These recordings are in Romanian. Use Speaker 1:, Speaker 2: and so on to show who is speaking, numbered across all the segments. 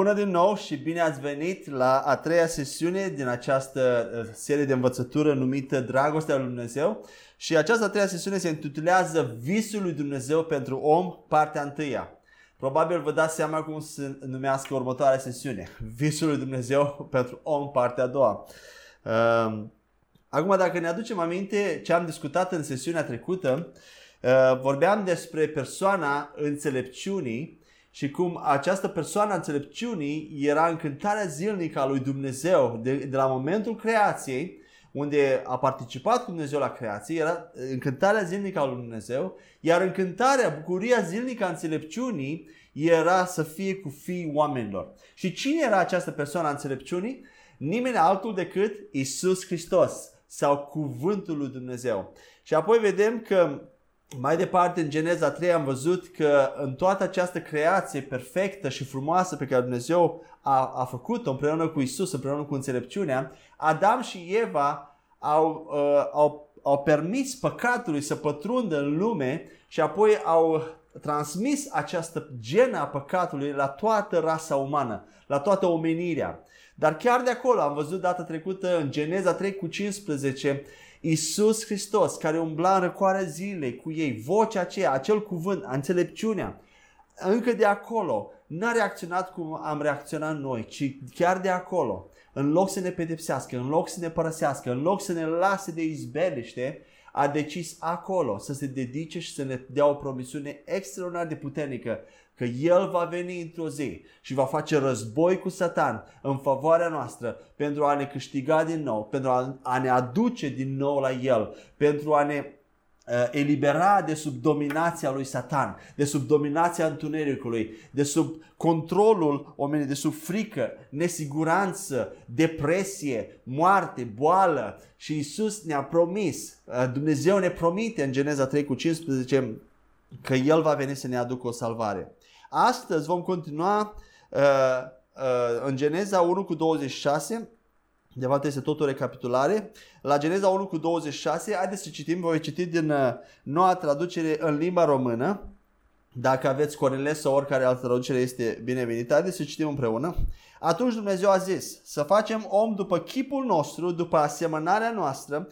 Speaker 1: Bună din nou și bine ați venit la a treia sesiune din această uh, serie de învățătură numită Dragostea lui Dumnezeu. Și această a treia sesiune se intitulează Visul lui Dumnezeu pentru om, partea întâia. Probabil vă dați seama cum se numească următoarea sesiune. Visul lui Dumnezeu pentru om, partea a doua. Um, acum, dacă ne aducem aminte ce am discutat în sesiunea trecută, uh, vorbeam despre persoana înțelepciunii și cum această persoană a înțelepciunii era încântarea zilnică a lui Dumnezeu de, de la momentul creației, unde a participat cu Dumnezeu la creație, era încântarea zilnică a lui Dumnezeu, iar încântarea, bucuria zilnică a înțelepciunii era să fie cu fiii oamenilor. Și cine era această persoană a înțelepciunii? Nimeni altul decât Isus Hristos sau Cuvântul lui Dumnezeu. Și apoi vedem că mai departe, în Geneza 3 am văzut că în toată această creație perfectă și frumoasă pe care Dumnezeu a, a făcut-o împreună cu Isus, împreună cu înțelepciunea, Adam și Eva au, uh, au, au permis păcatului să pătrundă în lume și apoi au transmis această genă a păcatului la toată rasa umană, la toată omenirea. Dar chiar de acolo am văzut data trecută în Geneza 3 cu 15 Iisus Hristos care umbla în răcoarea zilei cu ei, vocea aceea, acel cuvânt, înțelepciunea, încă de acolo n-a reacționat cum am reacționat noi, ci chiar de acolo, în loc să ne pedepsească, în loc să ne părăsească, în loc să ne lase de izbeliște, a decis acolo să se dedice și să ne dea o promisiune extraordinar de puternică că El va veni într-o zi și va face război cu Satan în favoarea noastră pentru a ne câștiga din nou, pentru a, ne aduce din nou la El, pentru a ne uh, elibera de sub dominația lui Satan, de sub dominația întunericului, de sub controlul oamenii, de sub frică, nesiguranță, depresie, moarte, boală. Și Isus ne-a promis, uh, Dumnezeu ne promite în Geneza 3 cu 15 că El va veni să ne aducă o salvare. Astăzi vom continua uh, uh, în Geneza 1 cu 26, de fapt este tot o recapitulare. La Geneza 1 cu 26, haideți să citim, voi citi din uh, noua traducere în limba română. Dacă aveți Corneles sau oricare altă traducere este binevenită, haideți să citim împreună. Atunci Dumnezeu a zis să facem om după chipul nostru, după asemănarea noastră,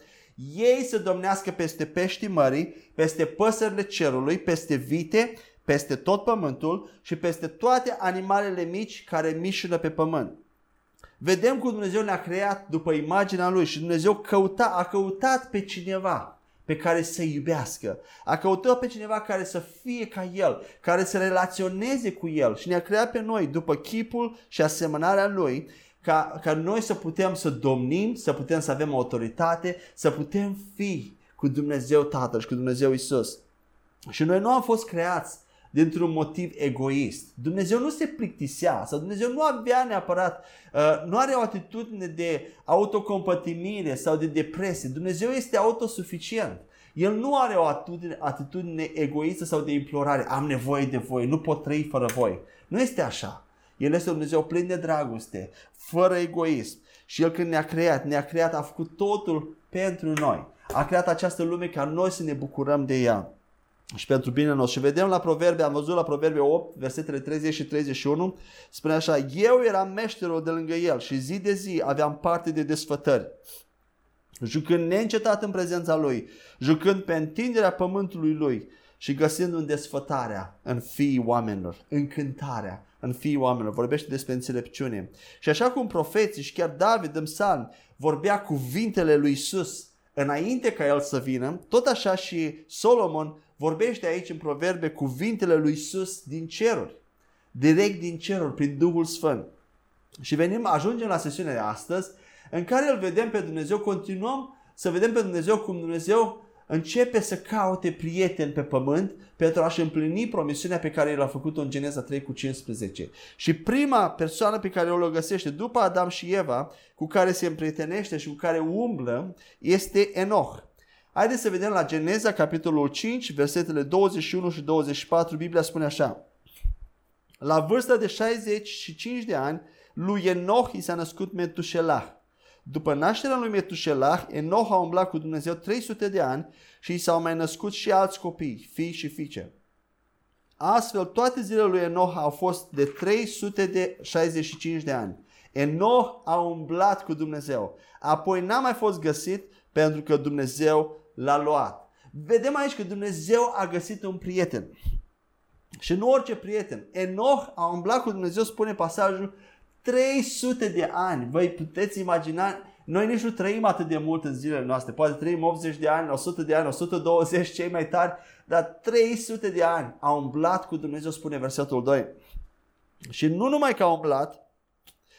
Speaker 1: ei să domnească peste peștii mării, peste păsările cerului, peste vite, peste tot pământul și peste toate animalele mici care mișună pe pământ. Vedem cum Dumnezeu ne-a creat după imaginea Lui și Dumnezeu căuta, a căutat pe cineva pe care să iubească. A căutat pe cineva care să fie ca El, care să relaționeze cu El și ne-a creat pe noi după chipul și asemănarea Lui ca, ca noi să putem să domnim, să putem să avem autoritate, să putem fi cu Dumnezeu Tatăl și cu Dumnezeu Isus. Și noi nu am fost creați dintr-un motiv egoist. Dumnezeu nu se plictisea sau Dumnezeu nu avea neapărat, uh, nu are o atitudine de autocompătimire sau de depresie. Dumnezeu este autosuficient. El nu are o atitudine, atitudine egoistă sau de implorare. Am nevoie de voi, nu pot trăi fără voi. Nu este așa. El este un Dumnezeu plin de dragoste, fără egoism. Și El când ne-a creat, ne-a creat, a făcut totul pentru noi. A creat această lume ca noi să ne bucurăm de ea și pentru bine nostru. Și vedem la Proverbe, am văzut la Proverbe 8, versetele 30 și 31, spune așa, eu eram meșterul de lângă el și zi de zi aveam parte de desfătări, jucând neîncetat în prezența lui, jucând pe întinderea pământului lui și găsind în desfătarea în fiii oamenilor, încântarea în fiii oamenilor. Vorbește despre înțelepciune. Și așa cum profeții și chiar David în psalm vorbea cuvintele lui Isus înainte ca el să vină, tot așa și Solomon vorbește aici în proverbe cuvintele lui Isus din ceruri. Direct din ceruri, prin Duhul Sfânt. Și venim, ajungem la sesiunea de astăzi, în care îl vedem pe Dumnezeu, continuăm să vedem pe Dumnezeu cum Dumnezeu începe să caute prieteni pe pământ pentru a-și împlini promisiunea pe care l-a făcut-o în Geneza 3 cu 15. Și prima persoană pe care o găsește după Adam și Eva, cu care se împrietenește și cu care umblă, este Enoch. Haideți să vedem la Geneza, capitolul 5, versetele 21 și 24, Biblia spune așa. La vârsta de 65 de ani, lui Enoch i s-a născut Metușelah. După nașterea lui Metușelah, Enoch a umblat cu Dumnezeu 300 de ani și i s-au mai născut și alți copii, fii și fiice. Astfel, toate zilele lui Enoch au fost de 365 de ani. Enoch a umblat cu Dumnezeu. Apoi n-a mai fost găsit pentru că Dumnezeu l-a luat. Vedem aici că Dumnezeu a găsit un prieten. Și nu orice prieten. Enoch a umblat cu Dumnezeu, spune pasajul, 300 de ani. Voi puteți imagina, noi nici nu trăim atât de mult în zilele noastre. Poate trăim 80 de ani, 100 de ani, 120, cei mai tari, dar 300 de ani a umblat cu Dumnezeu, spune versetul 2. Și nu numai că a umblat,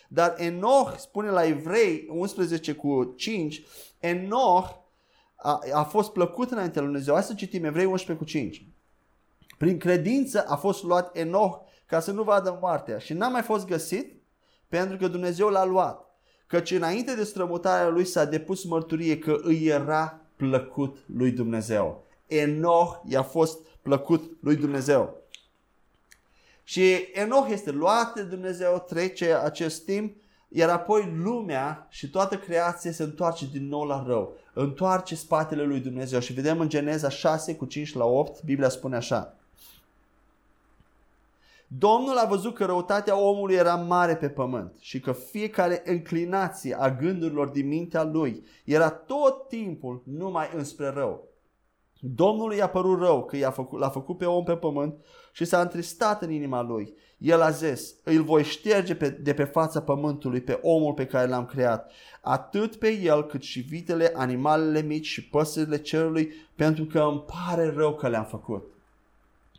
Speaker 1: dar Enoch, spune la Evrei 11 cu 5, Enoch a, a fost plăcut înaintea lui Dumnezeu. Hai să citim Evrei 11 cu 5. Prin credință a fost luat Enoch ca să nu vadă moartea și n-a mai fost găsit pentru că Dumnezeu l-a luat. Căci înainte de strămutarea lui s-a depus mărturie că îi era plăcut lui Dumnezeu. Enoch i-a fost plăcut lui Dumnezeu. Și Enoch este luat de Dumnezeu, trece acest timp, iar apoi lumea și toată creația se întoarce din nou la rău. Întoarce spatele lui Dumnezeu. Și vedem în Geneza 6 cu 5 la 8, Biblia spune așa. Domnul a văzut că răutatea omului era mare pe pământ și că fiecare înclinație a gândurilor din mintea lui era tot timpul numai înspre rău. Domnul i-a părut rău că i-a făcut, l-a făcut pe om pe pământ și s-a întristat în inima lui. El a zis, îl voi șterge pe, de pe fața pământului pe omul pe care l-am creat, atât pe el cât și vitele, animalele mici și păsările cerului, pentru că îmi pare rău că le-am făcut.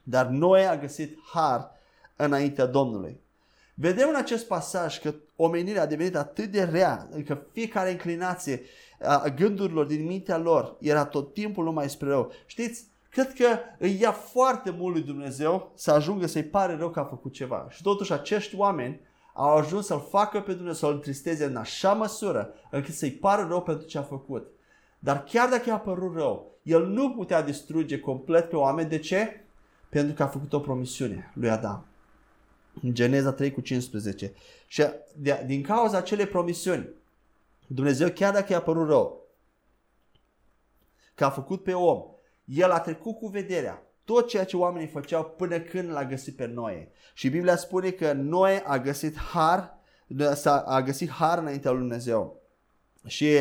Speaker 1: Dar Noe a găsit har înaintea Domnului. Vedem în acest pasaj că omenirea a devenit atât de rea, că fiecare inclinație a gândurilor din mintea lor era tot timpul numai spre rău. Știți, cred că îi ia foarte mult lui Dumnezeu să ajungă să-i pare rău că a făcut ceva. Și totuși acești oameni au ajuns să-L facă pe Dumnezeu, să-L întristeze în așa măsură încât să-i pară rău pentru ce a făcut. Dar chiar dacă i-a părut rău, El nu putea distruge complet pe oameni. De ce? Pentru că a făcut o promisiune lui Adam. În Geneza 3 cu 15. Și de, din cauza acelei promisiuni, Dumnezeu chiar dacă i-a părut rău, că a făcut pe om, el a trecut cu vederea tot ceea ce oamenii făceau până când l-a găsit pe Noe. Și Biblia spune că Noe a găsit har, a găsit har înaintea lui Dumnezeu. Și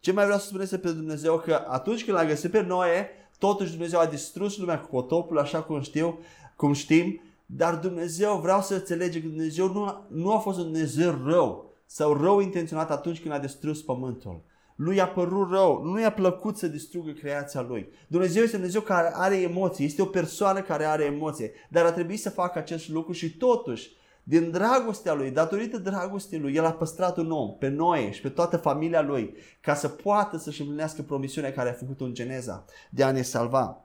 Speaker 1: ce mai vreau să spun este pe Dumnezeu că atunci când l-a găsit pe Noe, totuși Dumnezeu a distrus lumea cu potopul, așa cum știu, cum știm, dar Dumnezeu, vreau să înțelege că Dumnezeu nu, nu a fost un Dumnezeu rău sau rău intenționat atunci când a distrus pământul. Lui i-a părut rău, nu i-a plăcut să distrugă creația lui. Dumnezeu este Dumnezeu care are emoții, este o persoană care are emoție, dar a trebuit să facă acest lucru și totuși, din dragostea lui, datorită dragostei lui, el a păstrat un om, pe noi și pe toată familia lui, ca să poată să-și împlinească promisiunea care a făcut-o în Geneza, de a ne salva.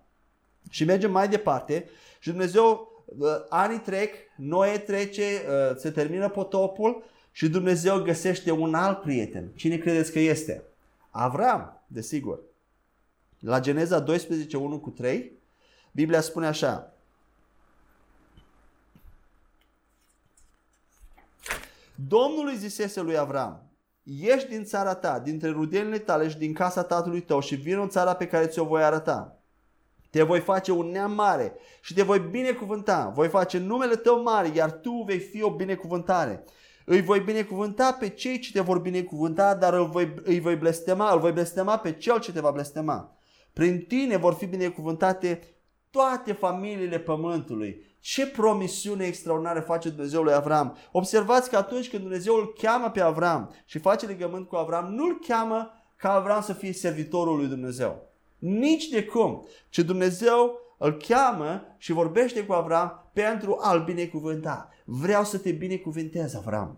Speaker 1: Și mergem mai departe și Dumnezeu anii trec, Noe trece, uh, se termină potopul și Dumnezeu găsește un alt prieten. Cine credeți că este? Avram, desigur. La Geneza 12, 1 cu 3, Biblia spune așa. Domnul îi zisese lui Avram, ieși din țara ta, dintre rudenile tale și din casa tatălui tău și vin în țara pe care ți-o voi arăta. Te voi face un neam mare și te voi binecuvânta. Voi face numele tău mare, iar tu vei fi o binecuvântare. Îi voi binecuvânta pe cei ce te vor binecuvânta, dar îi voi, îi voi blestema, îl voi blestema pe cel ce te va blestema. Prin tine vor fi binecuvântate toate familiile pământului. Ce promisiune extraordinară face Dumnezeu lui Avram. Observați că atunci când Dumnezeu îl cheamă pe Avram și face legământ cu Avram, nu îl cheamă ca Avram să fie servitorul lui Dumnezeu. Nici de cum. Ci Dumnezeu îl cheamă și vorbește cu Avram pentru a-l binecuvânta. Vreau să te binecuvântez, Avram.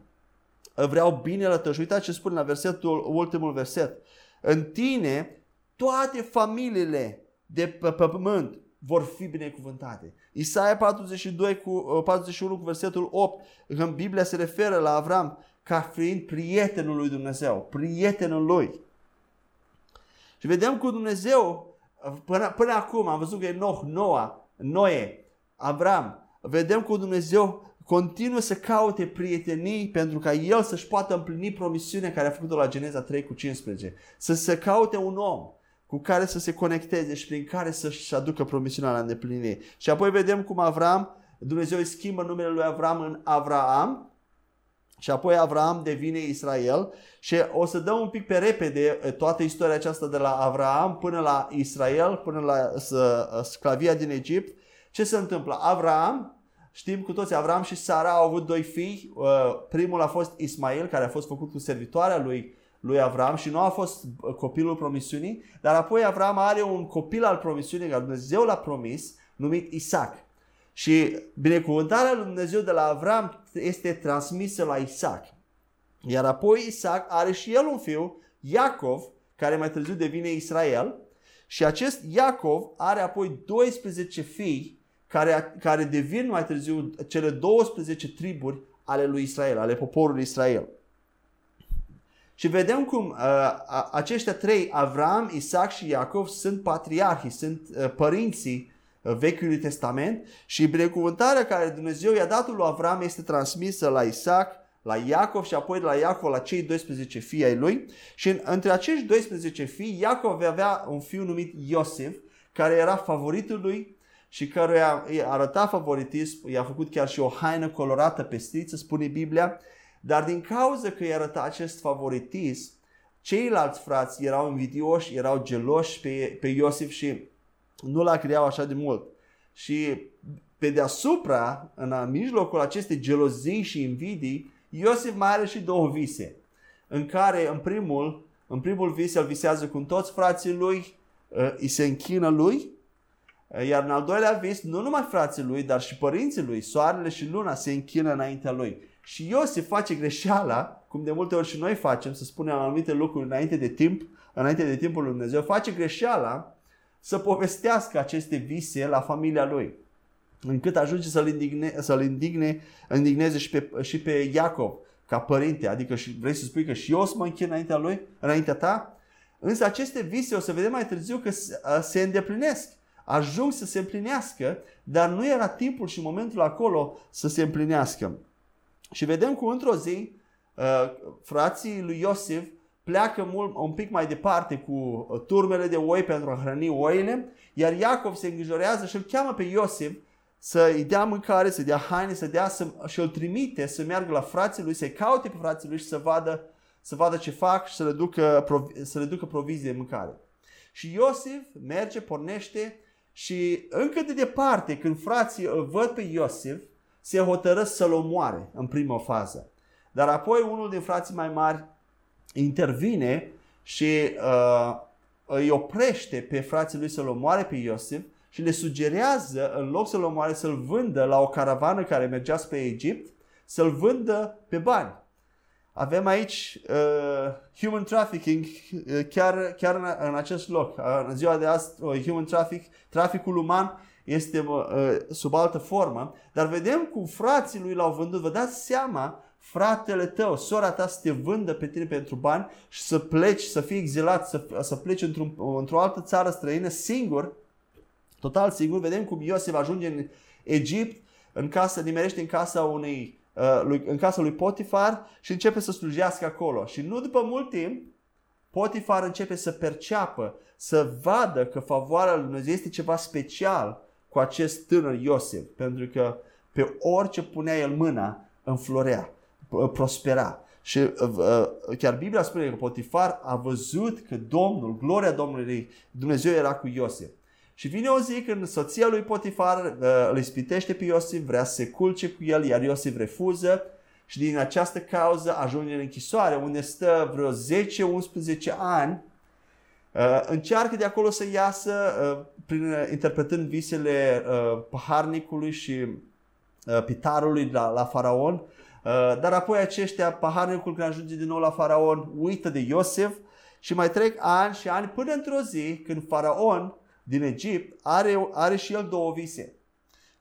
Speaker 1: Vreau binele tău. Și uitați ce spune la versetul, ultimul verset. În tine toate familiile de pe pământ vor fi binecuvântate. Isaia 42 cu, 41 cu versetul 8, în Biblia se referă la Avram ca fiind prietenul lui Dumnezeu, prietenul lui. Și vedem cu Dumnezeu, până, până acum am văzut că Enoch, Noa, Noe, Avram, vedem cu Dumnezeu continuă să caute prietenii pentru ca el să-și poată împlini promisiunea care a făcut-o la Geneza 3 cu 15. Să se caute un om cu care să se conecteze și prin care să-și aducă promisiunea la îndeplinire. Și apoi vedem cum Avram, Dumnezeu îi schimbă numele lui Avram în Avraam și apoi Avram devine Israel și o să dăm un pic pe repede toată istoria aceasta de la Avram până la Israel, până la sclavia din Egipt. Ce se întâmplă? Avram, știm cu toți, Avram și Sara au avut doi fii. Primul a fost Ismail, care a fost făcut cu servitoarea lui lui Avram și nu a fost copilul promisiunii, dar apoi Avram are un copil al promisiunii care Dumnezeu l-a promis, numit Isaac. Și binecuvântarea lui Dumnezeu de la Avram este transmisă la Isaac. Iar apoi Isaac are și el un fiu, Iacov, care mai târziu devine Israel. Și acest Iacov are apoi 12 fii care, care devin mai târziu cele 12 triburi ale lui Israel, ale poporului Israel. Și vedem cum uh, aceștia trei, Avram, Isaac și Iacov, sunt patriarhii, sunt uh, părinții uh, Vechiului Testament și binecuvântarea care Dumnezeu i-a dat lui Avram este transmisă la Isaac, la Iacov și apoi de la Iacov la cei 12 fii ai lui. Și în, între acești 12 fii, Iacov avea un fiu numit Iosif, care era favoritul lui și care arăta favoritism, i-a făcut chiar și o haină colorată pe striță, spune Biblia, dar din cauza că i arăta acest favoritism, ceilalți frați erau invidioși, erau geloși pe, pe Iosif și nu l-a creau așa de mult. Și pe deasupra, în mijlocul acestei gelozii și invidii, Iosif mai are și două vise, în care în primul, în primul vis el visează cu toți frații lui, uh, îi se închină lui, uh, iar în al doilea vis, nu numai frații lui, dar și părinții lui, soarele și luna se închină înaintea lui. Și Iosif face greșeala, cum de multe ori și noi facem, să spunem anumite lucruri înainte de timp, înainte de timpul lui Dumnezeu, face greșeala să povestească aceste vise la familia lui. Încât ajunge să-l, indigne, să-l indigne, indigneze și pe, și pe Iacov ca părinte. Adică și, vrei să spui că și eu o să mă închin înaintea lui, înaintea ta? Însă aceste vise o să vedem mai târziu că se îndeplinesc. Ajung să se împlinească, dar nu era timpul și momentul acolo să se împlinească. Și vedem cum într-o zi uh, frații lui Iosif pleacă mult, un pic mai departe cu uh, turmele de oi pentru a hrăni oile, iar Iacov se îngrijorează și îl cheamă pe Iosif să-i dea mâncare, să dea haine, să dea să, și îl trimite să meargă la frații lui, să-i caute pe frații lui și să vadă, să vadă ce fac și să le ducă, să le ducă provizii de mâncare. Și Iosif merge, pornește și încă de departe, când frații îl văd pe Iosif, se hotărăsc să-l omoare în prima fază. Dar apoi unul din frații mai mari intervine și uh, îi oprește pe frații lui să-l omoare pe Iosif și le sugerează, în loc să-l omoare, să-l vândă la o caravană care mergea spre Egipt, să-l vândă pe bani. Avem aici uh, human trafficking uh, chiar, chiar în, în acest loc. Uh, în ziua de azi, uh, human traffic, traficul uman este uh, sub altă formă, dar vedem cum frații lui l-au vândut. Vă dați seama, fratele tău, sora ta să te vândă pe tine pentru bani și să pleci, să fii exilat, să, să pleci într-un, într-o altă țară străină singur, total singur. Vedem cum Iosef ajunge în Egipt, în casă, nimerește în casa unei uh, lui, în casa lui Potifar și începe să slujească acolo. Și nu după mult timp, Potifar începe să perceapă, să vadă că favoarea lui Dumnezeu este ceva special cu acest tânăr Iosef, pentru că pe orice punea el mâna, înflorea, prospera. Și uh, uh, chiar Biblia spune că Potifar a văzut că Domnul, gloria Domnului Dumnezeu era cu Iosef. Și vine o zi când soția lui Potifar uh, îl ispitește pe Iosif, vrea să se culce cu el, iar Iosif refuză și din această cauză ajunge în închisoare, unde stă vreo 10-11 ani Uh, încearcă de acolo să iasă uh, prin, uh, interpretând visele paharnicului și pitarului la, la faraon, dar apoi aceștia, paharnicul când ajunge din nou la faraon, uită de Iosef și mai trec ani și ani până într-o zi când faraon din Egipt are, are și el două vise.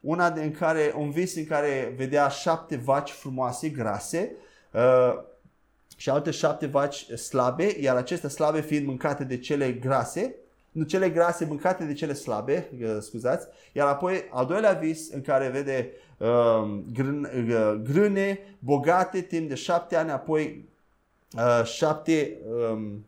Speaker 1: Una în care, un vis în care vedea șapte vaci frumoase, grase, și alte șapte vaci slabe, iar aceste slabe fiind mâncate de cele grase, nu cele grase mâncate de cele slabe, uh, scuzați, iar apoi al doilea vis în care vede uh, grân, uh, grâne bogate timp de șapte ani, apoi uh, șapte, um,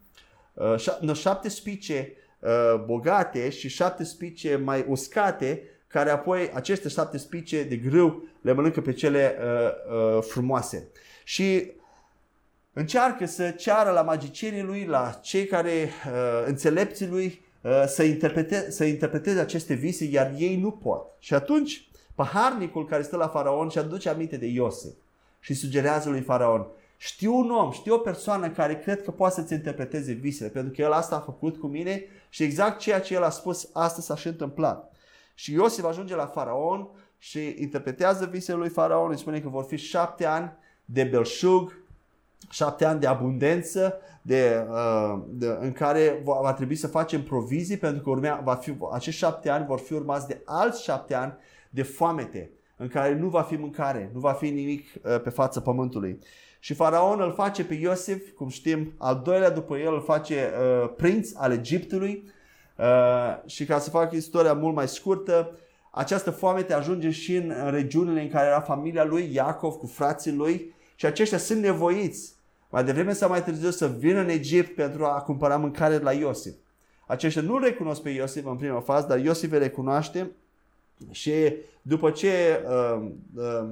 Speaker 1: uh, șapte, no, șapte spice uh, bogate și șapte spice mai uscate, care apoi aceste șapte spice de grâu le mănâncă pe cele uh, uh, frumoase. Și încearcă să ceară la magicienii lui, la cei care uh, înțelepții lui, uh, să, interprete, să interpreteze aceste vise, iar ei nu pot. Și atunci, paharnicul care stă la faraon și aduce aminte de Iosif și sugerează lui faraon, știu un om, știu o persoană care cred că poate să-ți interpreteze visele, pentru că el asta a făcut cu mine și exact ceea ce el a spus, asta s-a și întâmplat. Și Iosif ajunge la faraon și interpretează visele lui faraon, îi spune că vor fi șapte ani de belșug, șapte ani de abundență, de, uh, de, în care va, va trebui să facem provizii pentru că urmea, va fi, acești șapte ani vor fi urmați de alți șapte ani de foamete în care nu va fi mâncare, nu va fi nimic uh, pe fața pământului. Și faraon îl face pe Iosif, cum știm, al doilea după el îl face uh, prinț al Egiptului uh, și ca să fac istoria mult mai scurtă, această foamete ajunge și în regiunile în care era familia lui, Iacov cu frații lui și aceștia sunt nevoiți mai devreme sau mai târziu să vină în Egipt pentru a cumpăra mâncare de la Iosif. Aceștia nu recunosc pe Iosif în prima fază, dar Iosif îl recunoaște și după ce uh, uh,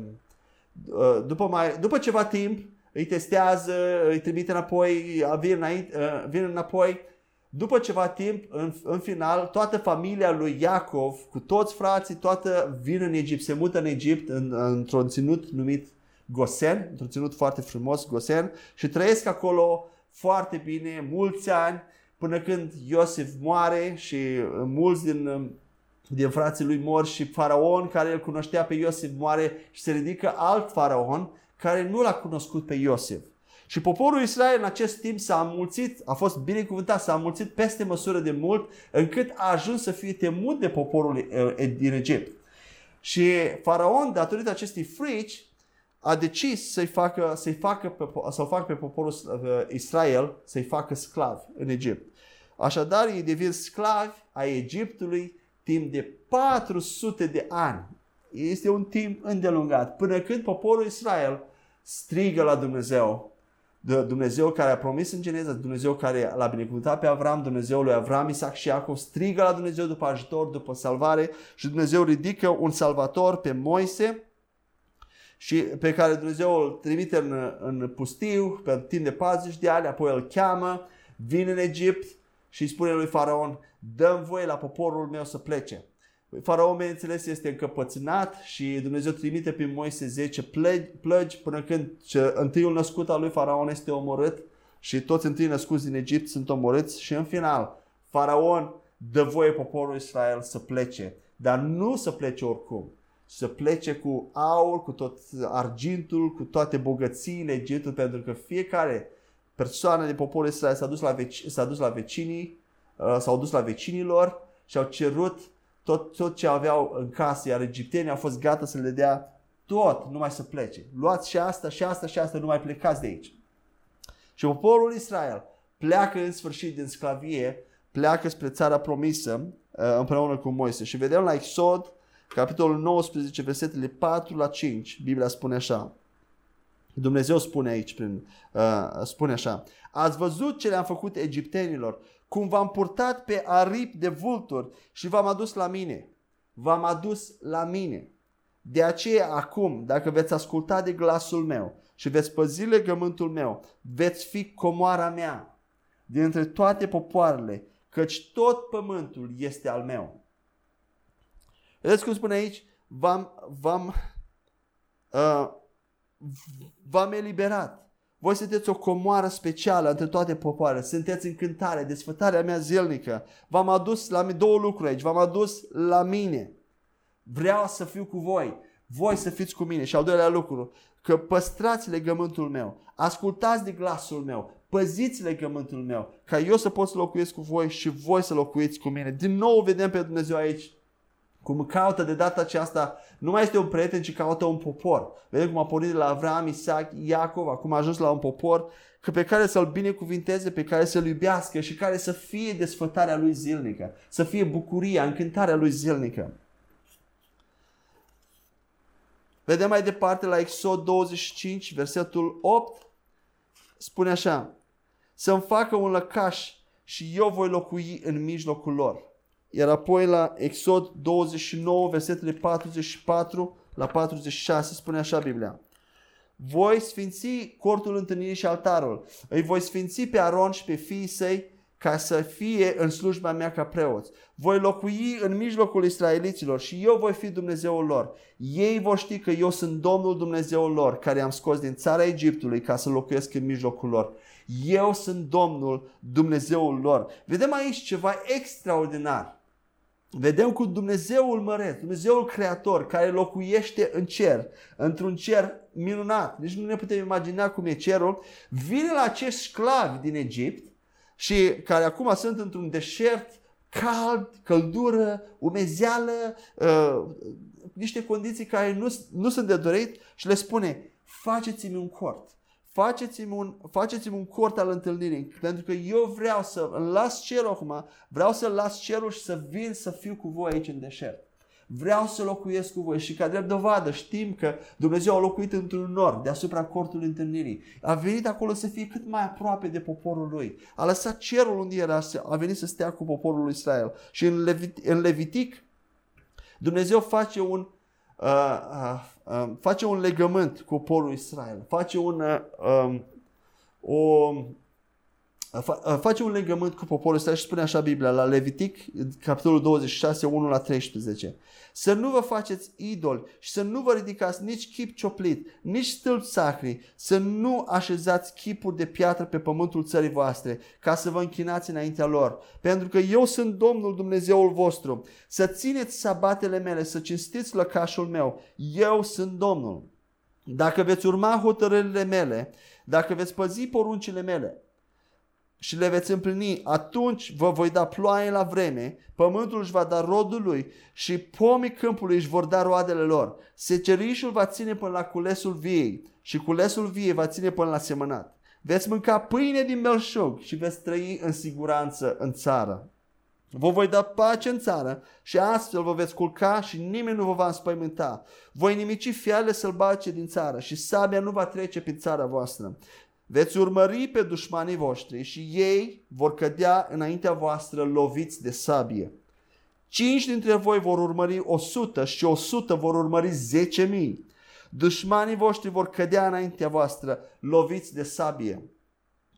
Speaker 1: uh, după, mai, după ceva timp îi testează, îi trimite înapoi, vin, înainte, uh, vin înapoi. După ceva timp, în, în final, toată familia lui Iacov, cu toți frații, toată vin în Egipt, se mută în Egipt în, într-un ținut numit Gosen, într-un ținut foarte frumos, Gosen, și trăiesc acolo foarte bine, mulți ani, până când Iosif moare și mulți din, din frații lui mor și faraon care îl cunoștea pe Iosif moare și se ridică alt faraon care nu l-a cunoscut pe Iosif. Și poporul Israel în acest timp s-a mulțit, a fost binecuvântat, s-a mulțit peste măsură de mult, încât a ajuns să fie temut de poporul din Egipt. Și faraon, datorită acestei frici, a decis să-i facă, să-i facă pe, să facă pe poporul Israel să-i facă sclavi în Egipt. Așadar, ei devin sclavi a Egiptului timp de 400 de ani. Este un timp îndelungat, până când poporul Israel strigă la Dumnezeu, de Dumnezeu care a promis în Geneza, Dumnezeu care l-a binecuvântat pe Avram, Dumnezeu lui Avram, Isaac și Iacov, strigă la Dumnezeu după ajutor, după salvare și Dumnezeu ridică un salvator pe Moise și pe care Dumnezeu îl trimite în, în pustiu pe timp de 40 de ani, apoi îl cheamă, vine în Egipt și îi spune lui Faraon, dăm voie la poporul meu să plece. Faraon, bineînțeles, este încăpățânat și Dumnezeu trimite pe Moise 10 plăgi, plăgi până când ce, întâiul născut al lui Faraon este omorât și toți întâi născuți din Egipt sunt omorâți și în final Faraon dă voie poporul Israel să plece, dar nu să plece oricum, să plece cu aur, cu tot argintul, cu toate bogățiile Egiptului, pentru că fiecare persoană din poporul Israel s-a dus la, veci, s-a dus la vecinii, uh, s-au dus la vecinilor și au cerut tot, tot ce aveau în casă, iar egiptenii au fost gata să le dea tot, numai să plece. Luați și asta, și asta, și asta, nu mai plecați de aici. Și poporul Israel pleacă în sfârșit din sclavie, pleacă spre țara promisă uh, împreună cu Moise. Și vedem la Exod, capitolul 19, versetele 4 la 5, Biblia spune așa. Dumnezeu spune aici, prin, uh, spune așa. Ați văzut ce le-am făcut egiptenilor cum v-am purtat pe aripi de vulturi și v-am adus la mine. V-am adus la mine. De aceea acum, dacă veți asculta de glasul meu și veți păzi legământul meu, veți fi comoara mea dintre toate popoarele, căci tot pământul este al meu. Vedeți cum spune aici? V-am, v-am, uh, v-am eliberat. Voi sunteți o comoară specială între toate popoarele. Sunteți în cântare, desfătarea mea zilnică. V-am adus la mine două lucruri aici. V-am adus la mine. Vreau să fiu cu voi. Voi să fiți cu mine. Și al doilea lucru, că păstrați legământul meu. Ascultați de glasul meu. Păziți legământul meu. Ca eu să pot să locuiesc cu voi și voi să locuiți cu mine. Din nou vedem pe Dumnezeu aici cum caută de data aceasta, nu mai este un prieten, ci caută un popor. Vedem cum a pornit de la Avram, Isaac, Iacov, acum a ajuns la un popor că pe care să-l binecuvinteze, pe care să-l iubească și care să fie desfătarea lui zilnică, să fie bucuria, încântarea lui zilnică. Vedem mai departe la Exod 25, versetul 8, spune așa, să-mi facă un lăcaș și eu voi locui în mijlocul lor. Iar apoi la Exod 29, versetele 44 la 46 spune așa Biblia. Voi sfinți cortul întâlnirii și altarul. Îi voi sfinți pe Aron și pe fiii săi ca să fie în slujba mea ca preoți. Voi locui în mijlocul israeliților și eu voi fi Dumnezeul lor. Ei vor ști că eu sunt Domnul Dumnezeul lor, care am scos din țara Egiptului ca să locuiesc în mijlocul lor. Eu sunt Domnul Dumnezeul lor. Vedem aici ceva extraordinar. Vedem cu Dumnezeul măreț, Dumnezeul creator care locuiește în cer, într-un cer minunat. Nici nu ne putem imagina cum e cerul. Vine la acești sclavi din Egipt și care acum sunt într-un deșert cald, căldură, umezeală, uh, niște condiții care nu, nu sunt de dorit și le spune faceți-mi un cort. Faceți-mi un, faceți-mi un cort al întâlnirii, pentru că eu vreau să las cerul acum, vreau să las cerul și să vin să fiu cu voi aici în deșert. Vreau să locuiesc cu voi și ca drept dovadă știm că Dumnezeu a locuit într-un nor deasupra cortului întâlnirii. A venit acolo să fie cât mai aproape de poporul lui. A lăsat cerul unde era, a venit să stea cu poporul lui Israel. Și în, Levit- în Levitic Dumnezeu face un, uh, uh, uh, face un legământ cu poporul Israel. Face un, uh, um, o, face un legământ cu poporul ăsta și spune așa Biblia la Levitic, capitolul 26, 1 la 13. Să nu vă faceți idoli și să nu vă ridicați nici chip cioplit, nici stâlpi sacri, să nu așezați chipuri de piatră pe pământul țării voastre, ca să vă închinați înaintea lor. Pentru că eu sunt Domnul Dumnezeul vostru. Să țineți sabatele mele, să cinstiți lăcașul meu. Eu sunt Domnul. Dacă veți urma hotărârile mele, dacă veți păzi poruncile mele, și le veți împlini, atunci vă voi da ploaie la vreme, pământul își va da rodul lui și pomii câmpului își vor da roadele lor. Secerișul va ține până la culesul viei și culesul viei va ține până la semănat. Veți mânca pâine din belșug și veți trăi în siguranță în țară. Vă voi da pace în țară și astfel vă veți culca și nimeni nu vă va înspăimânta. Voi nimici fiale sălbace din țară și sabia nu va trece prin țara voastră. Veți urmări pe dușmanii voștri și ei vor cădea înaintea voastră loviți de sabie. Cinci dintre voi vor urmări o sută și o sută vor urmări zece mii. Dușmanii voștri vor cădea înaintea voastră loviți de sabie.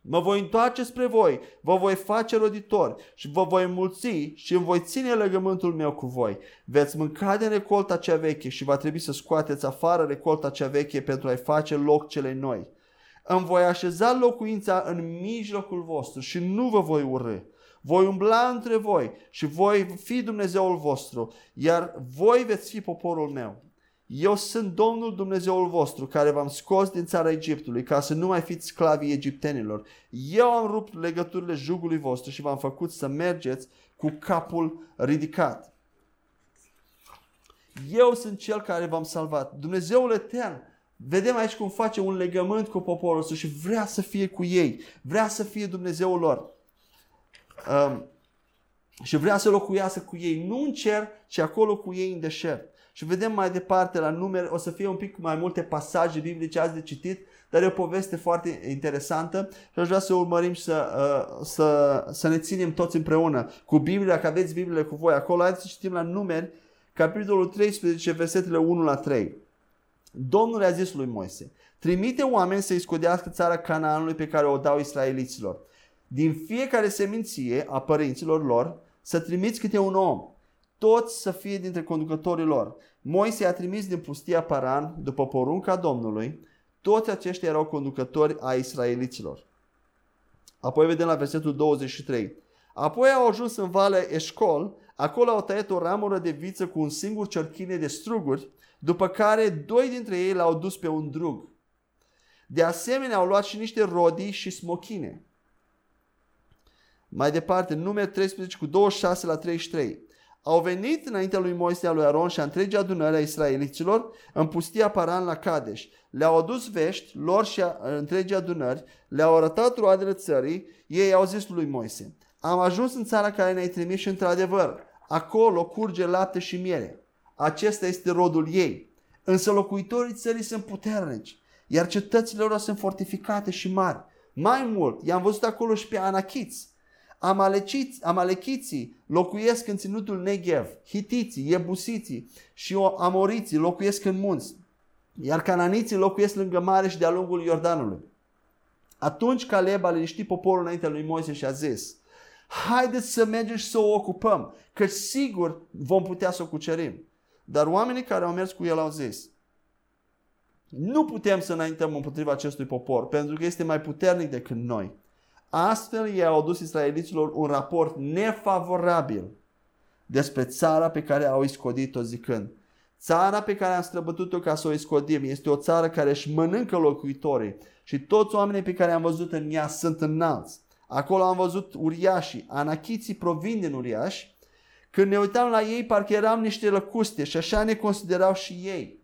Speaker 1: Mă voi întoarce spre voi, vă voi face roditori și vă voi mulți și îmi voi ține legământul meu cu voi. Veți mânca din recolta cea veche și va trebui să scoateți afară recolta cea veche pentru a-i face loc celei noi îmi voi așeza locuința în mijlocul vostru și nu vă voi urâ. Voi umbla între voi și voi fi Dumnezeul vostru, iar voi veți fi poporul meu. Eu sunt Domnul Dumnezeul vostru care v-am scos din țara Egiptului ca să nu mai fiți sclavii egiptenilor. Eu am rupt legăturile jugului vostru și v-am făcut să mergeți cu capul ridicat. Eu sunt cel care v-am salvat. Dumnezeul etern Vedem aici cum face un legământ cu poporul său și vrea să fie cu ei. Vrea să fie Dumnezeul lor. Um, și vrea să locuiască cu ei, nu în cer, ci acolo cu ei în deșert. Și vedem mai departe la numere, o să fie un pic mai multe pasaje biblice azi de citit, dar e o poveste foarte interesantă și aș vrea să urmărim și să, uh, să, să ne ținem toți împreună cu Biblia, că aveți Biblia cu voi acolo. Haideți să citim la numeri, capitolul 13, versetele 1 la 3. Domnul a zis lui Moise, trimite oameni să-i scodească țara Canaanului pe care o dau israeliților. Din fiecare seminție a părinților lor să trimiți câte un om, toți să fie dintre conducătorii lor. Moise a trimis din pustia Paran, după porunca Domnului, toți aceștia erau conducători a israeliților. Apoi vedem la versetul 23. Apoi au ajuns în Valea Eșcol, acolo au tăiat o ramură de viță cu un singur cerchine de struguri după care doi dintre ei l-au dus pe un drug. De asemenea, au luat și niște rodii și smochine. Mai departe, numeri 13 cu 26 la 33. Au venit înaintea lui Moise, a lui Aron și a întregii adunări a israeliților în pustia Paran la Kadesh. Le-au adus vești lor și a întregii adunări, le-au arătat roadele țării, ei au zis lui Moise, am ajuns în țara care ne-ai trimis și într-adevăr, acolo curge lapte și miere acesta este rodul ei. Însă locuitorii țării sunt puternici, iar cetățile lor sunt fortificate și mari. Mai mult, i-am văzut acolo și pe anachiți. Amaleciți, amalechiții locuiesc în ținutul Negev, hitiții, iebusiții și amoriții locuiesc în munți, iar cananiții locuiesc lângă mare și de-a lungul Iordanului. Atunci Caleb a liniștit poporul înaintea lui Moise și a zis, haideți să mergem și să o ocupăm, că sigur vom putea să o cucerim. Dar oamenii care au mers cu el au zis, nu putem să înaintăm împotriva acestui popor, pentru că este mai puternic decât noi. Astfel ei au adus israeliților un raport nefavorabil despre țara pe care au iscodit-o zicând, Țara pe care am străbătut-o ca să o iscodim este o țară care își mănâncă locuitorii și toți oamenii pe care am văzut în ea sunt înalți. Acolo am văzut uriașii, anachiții provin din uriași. Când ne uitam la ei, parcă eram niște lăcuste și așa ne considerau și ei.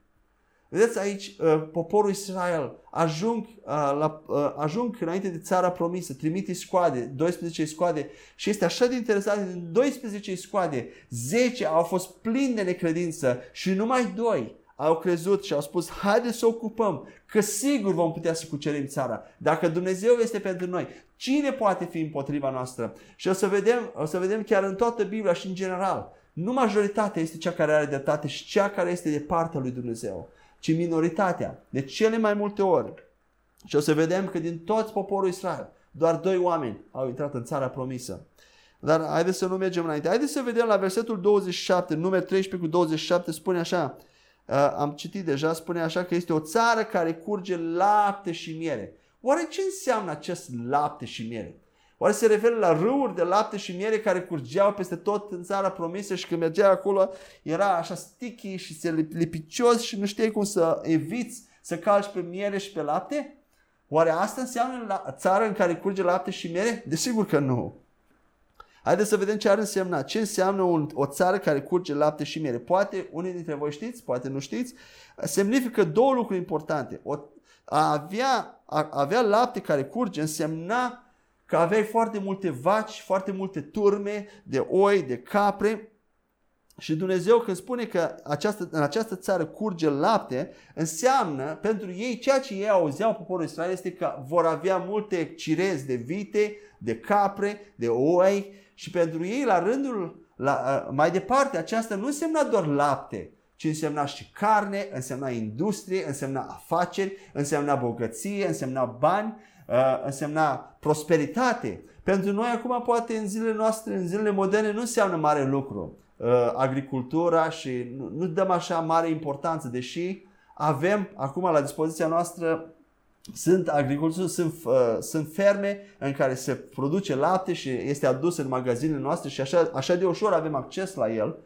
Speaker 1: Vedeți aici, uh, poporul Israel ajung, uh, la, uh, ajung înainte de țara promisă, trimite scoade, 12 scoade și este așa de interesant, din 12 scoade, 10 au fost plini de necredință și numai 2 au crezut și au spus, haide să ocupăm, că sigur vom putea să cucerim țara. Dacă Dumnezeu este pentru noi, cine poate fi împotriva noastră? Și o să vedem, o să vedem chiar în toată Biblia și în general, nu majoritatea este cea care are dreptate și cea care este de partea lui Dumnezeu ci minoritatea. De cele mai multe ori. Și o să vedem că din toți poporul Israel, doar doi oameni au intrat în țara promisă. Dar haideți să nu mergem înainte. Haideți să vedem la versetul 27, numer 13 cu 27, spune așa, uh, am citit deja, spune așa că este o țară care curge lapte și miere. Oare ce înseamnă acest lapte și miere? Oare se referă la râuri de lapte și miere care curgeau peste tot în țara promisă și când mergea acolo era așa sticky și se lipicios și nu știai cum să eviți să calci pe miere și pe lapte? Oare asta înseamnă la țară în care curge lapte și miere? Desigur că nu. Haideți să vedem ce ar însemna. Ce înseamnă un, o țară care curge lapte și miere? Poate unii dintre voi știți, poate nu știți. Semnifică două lucruri importante. O, a, avea, a avea lapte care curge însemna că aveai foarte multe vaci, foarte multe turme de oi, de capre și Dumnezeu când spune că această, în această țară curge lapte, înseamnă pentru ei, ceea ce ei auzeau poporul Israel este că vor avea multe cirezi de vite, de capre, de oi și pentru ei la rândul, la, mai departe, aceasta nu însemna doar lapte, ci însemna și carne, însemna industrie, însemna afaceri, însemna bogăție, însemna bani Uh, însemna prosperitate. Pentru noi acum poate în zilele noastre, în zilele moderne nu înseamnă mare lucru uh, agricultura și nu, nu dăm așa mare importanță, deși avem acum la dispoziția noastră sunt agricultori, sunt, uh, sunt ferme în care se produce lapte și este adus în magazinele noastre și așa, așa de ușor avem acces la el.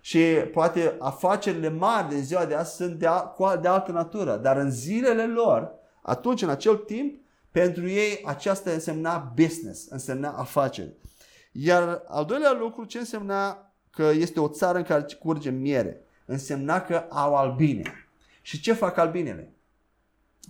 Speaker 1: Și poate afacerile mari de ziua de azi sunt de, a, de altă natură, dar în zilele lor, atunci, în acel timp, pentru ei aceasta însemna business, însemna afaceri. Iar al doilea lucru, ce însemna că este o țară în care curge miere? Însemna că au albine. Și ce fac albinele?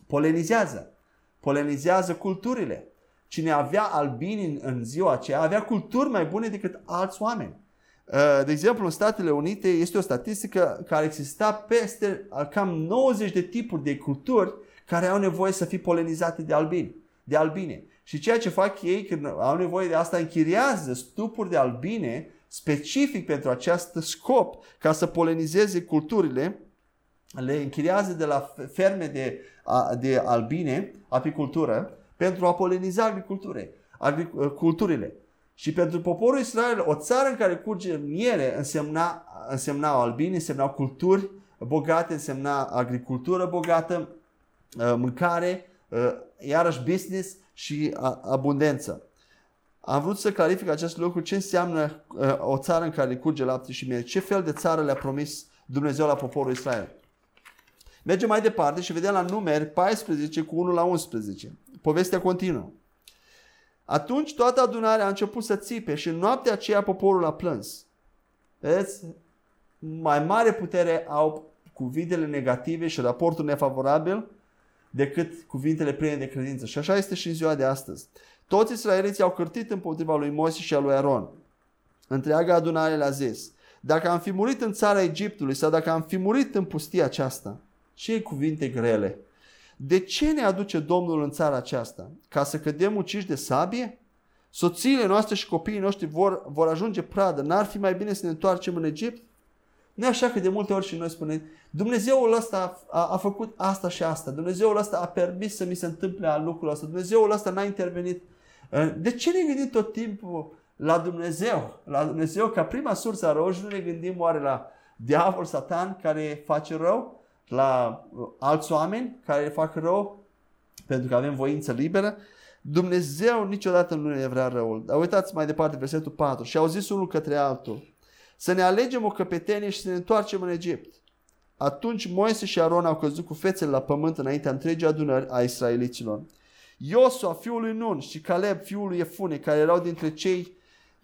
Speaker 1: Polenizează. Polenizează culturile. Cine avea albini în ziua aceea avea culturi mai bune decât alți oameni. Uh, de exemplu, în Statele Unite este o statistică care exista peste cam 90 de tipuri de culturi care au nevoie să fie polenizate de albini, de albine. Și ceea ce fac ei când au nevoie de asta, închiriază stupuri de albine specific pentru acest scop, ca să polenizeze culturile, le închiriază de la ferme de, de albine, apicultură, pentru a poleniza agriculturile. Agriculturile. Și pentru poporul Israel, o țară în care curge miere însemna, însemna albine, însemna culturi bogate, însemna agricultură bogată, Uh, mâncare, uh, iarăși business și abundență. Am vrut să clarific acest lucru, ce înseamnă uh, o țară în care curge lapte și miere, ce fel de țară le-a promis Dumnezeu la poporul Israel. Mergem mai departe și vedem la numeri 14 cu 1 la 11. Povestea continuă. Atunci toată adunarea a început să țipe și în noaptea aceea poporul a plâns. Vedeți? Mai mare putere au cuvintele negative și raportul nefavorabil decât cuvintele pline de credință. Și așa este și în ziua de astăzi. Toți israeliții au cârtit împotriva lui Moise și a lui Aron. Întreaga adunare le-a zis, dacă am fi murit în țara Egiptului sau dacă am fi murit în pustia aceasta, ce cuvinte grele. De ce ne aduce Domnul în țara aceasta? Ca să cădem uciși de sabie? soțiile noastre și copiii noștri vor, vor ajunge pradă. N-ar fi mai bine să ne întoarcem în Egipt? Nu așa că de multe ori și noi spunem, Dumnezeul ăsta a, a făcut asta și asta, Dumnezeul ăsta a permis să mi se întâmple al lucrul ăsta, Dumnezeul ăsta n-a intervenit. De ce ne gândim tot timpul la Dumnezeu? La Dumnezeu ca prima sursă a rău și nu ne gândim oare la diavol, satan care face rău, la alți oameni care fac rău pentru că avem voință liberă. Dumnezeu niciodată nu ne vrea răul. Dar uitați mai departe versetul 4. Și au zis unul către altul să ne alegem o căpetenie și să ne întoarcem în Egipt. Atunci Moise și Aron au căzut cu fețele la pământ înaintea întregii adunări a israeliților. Iosua, fiul lui Nun și Caleb, fiul lui Efune, care erau dintre cei,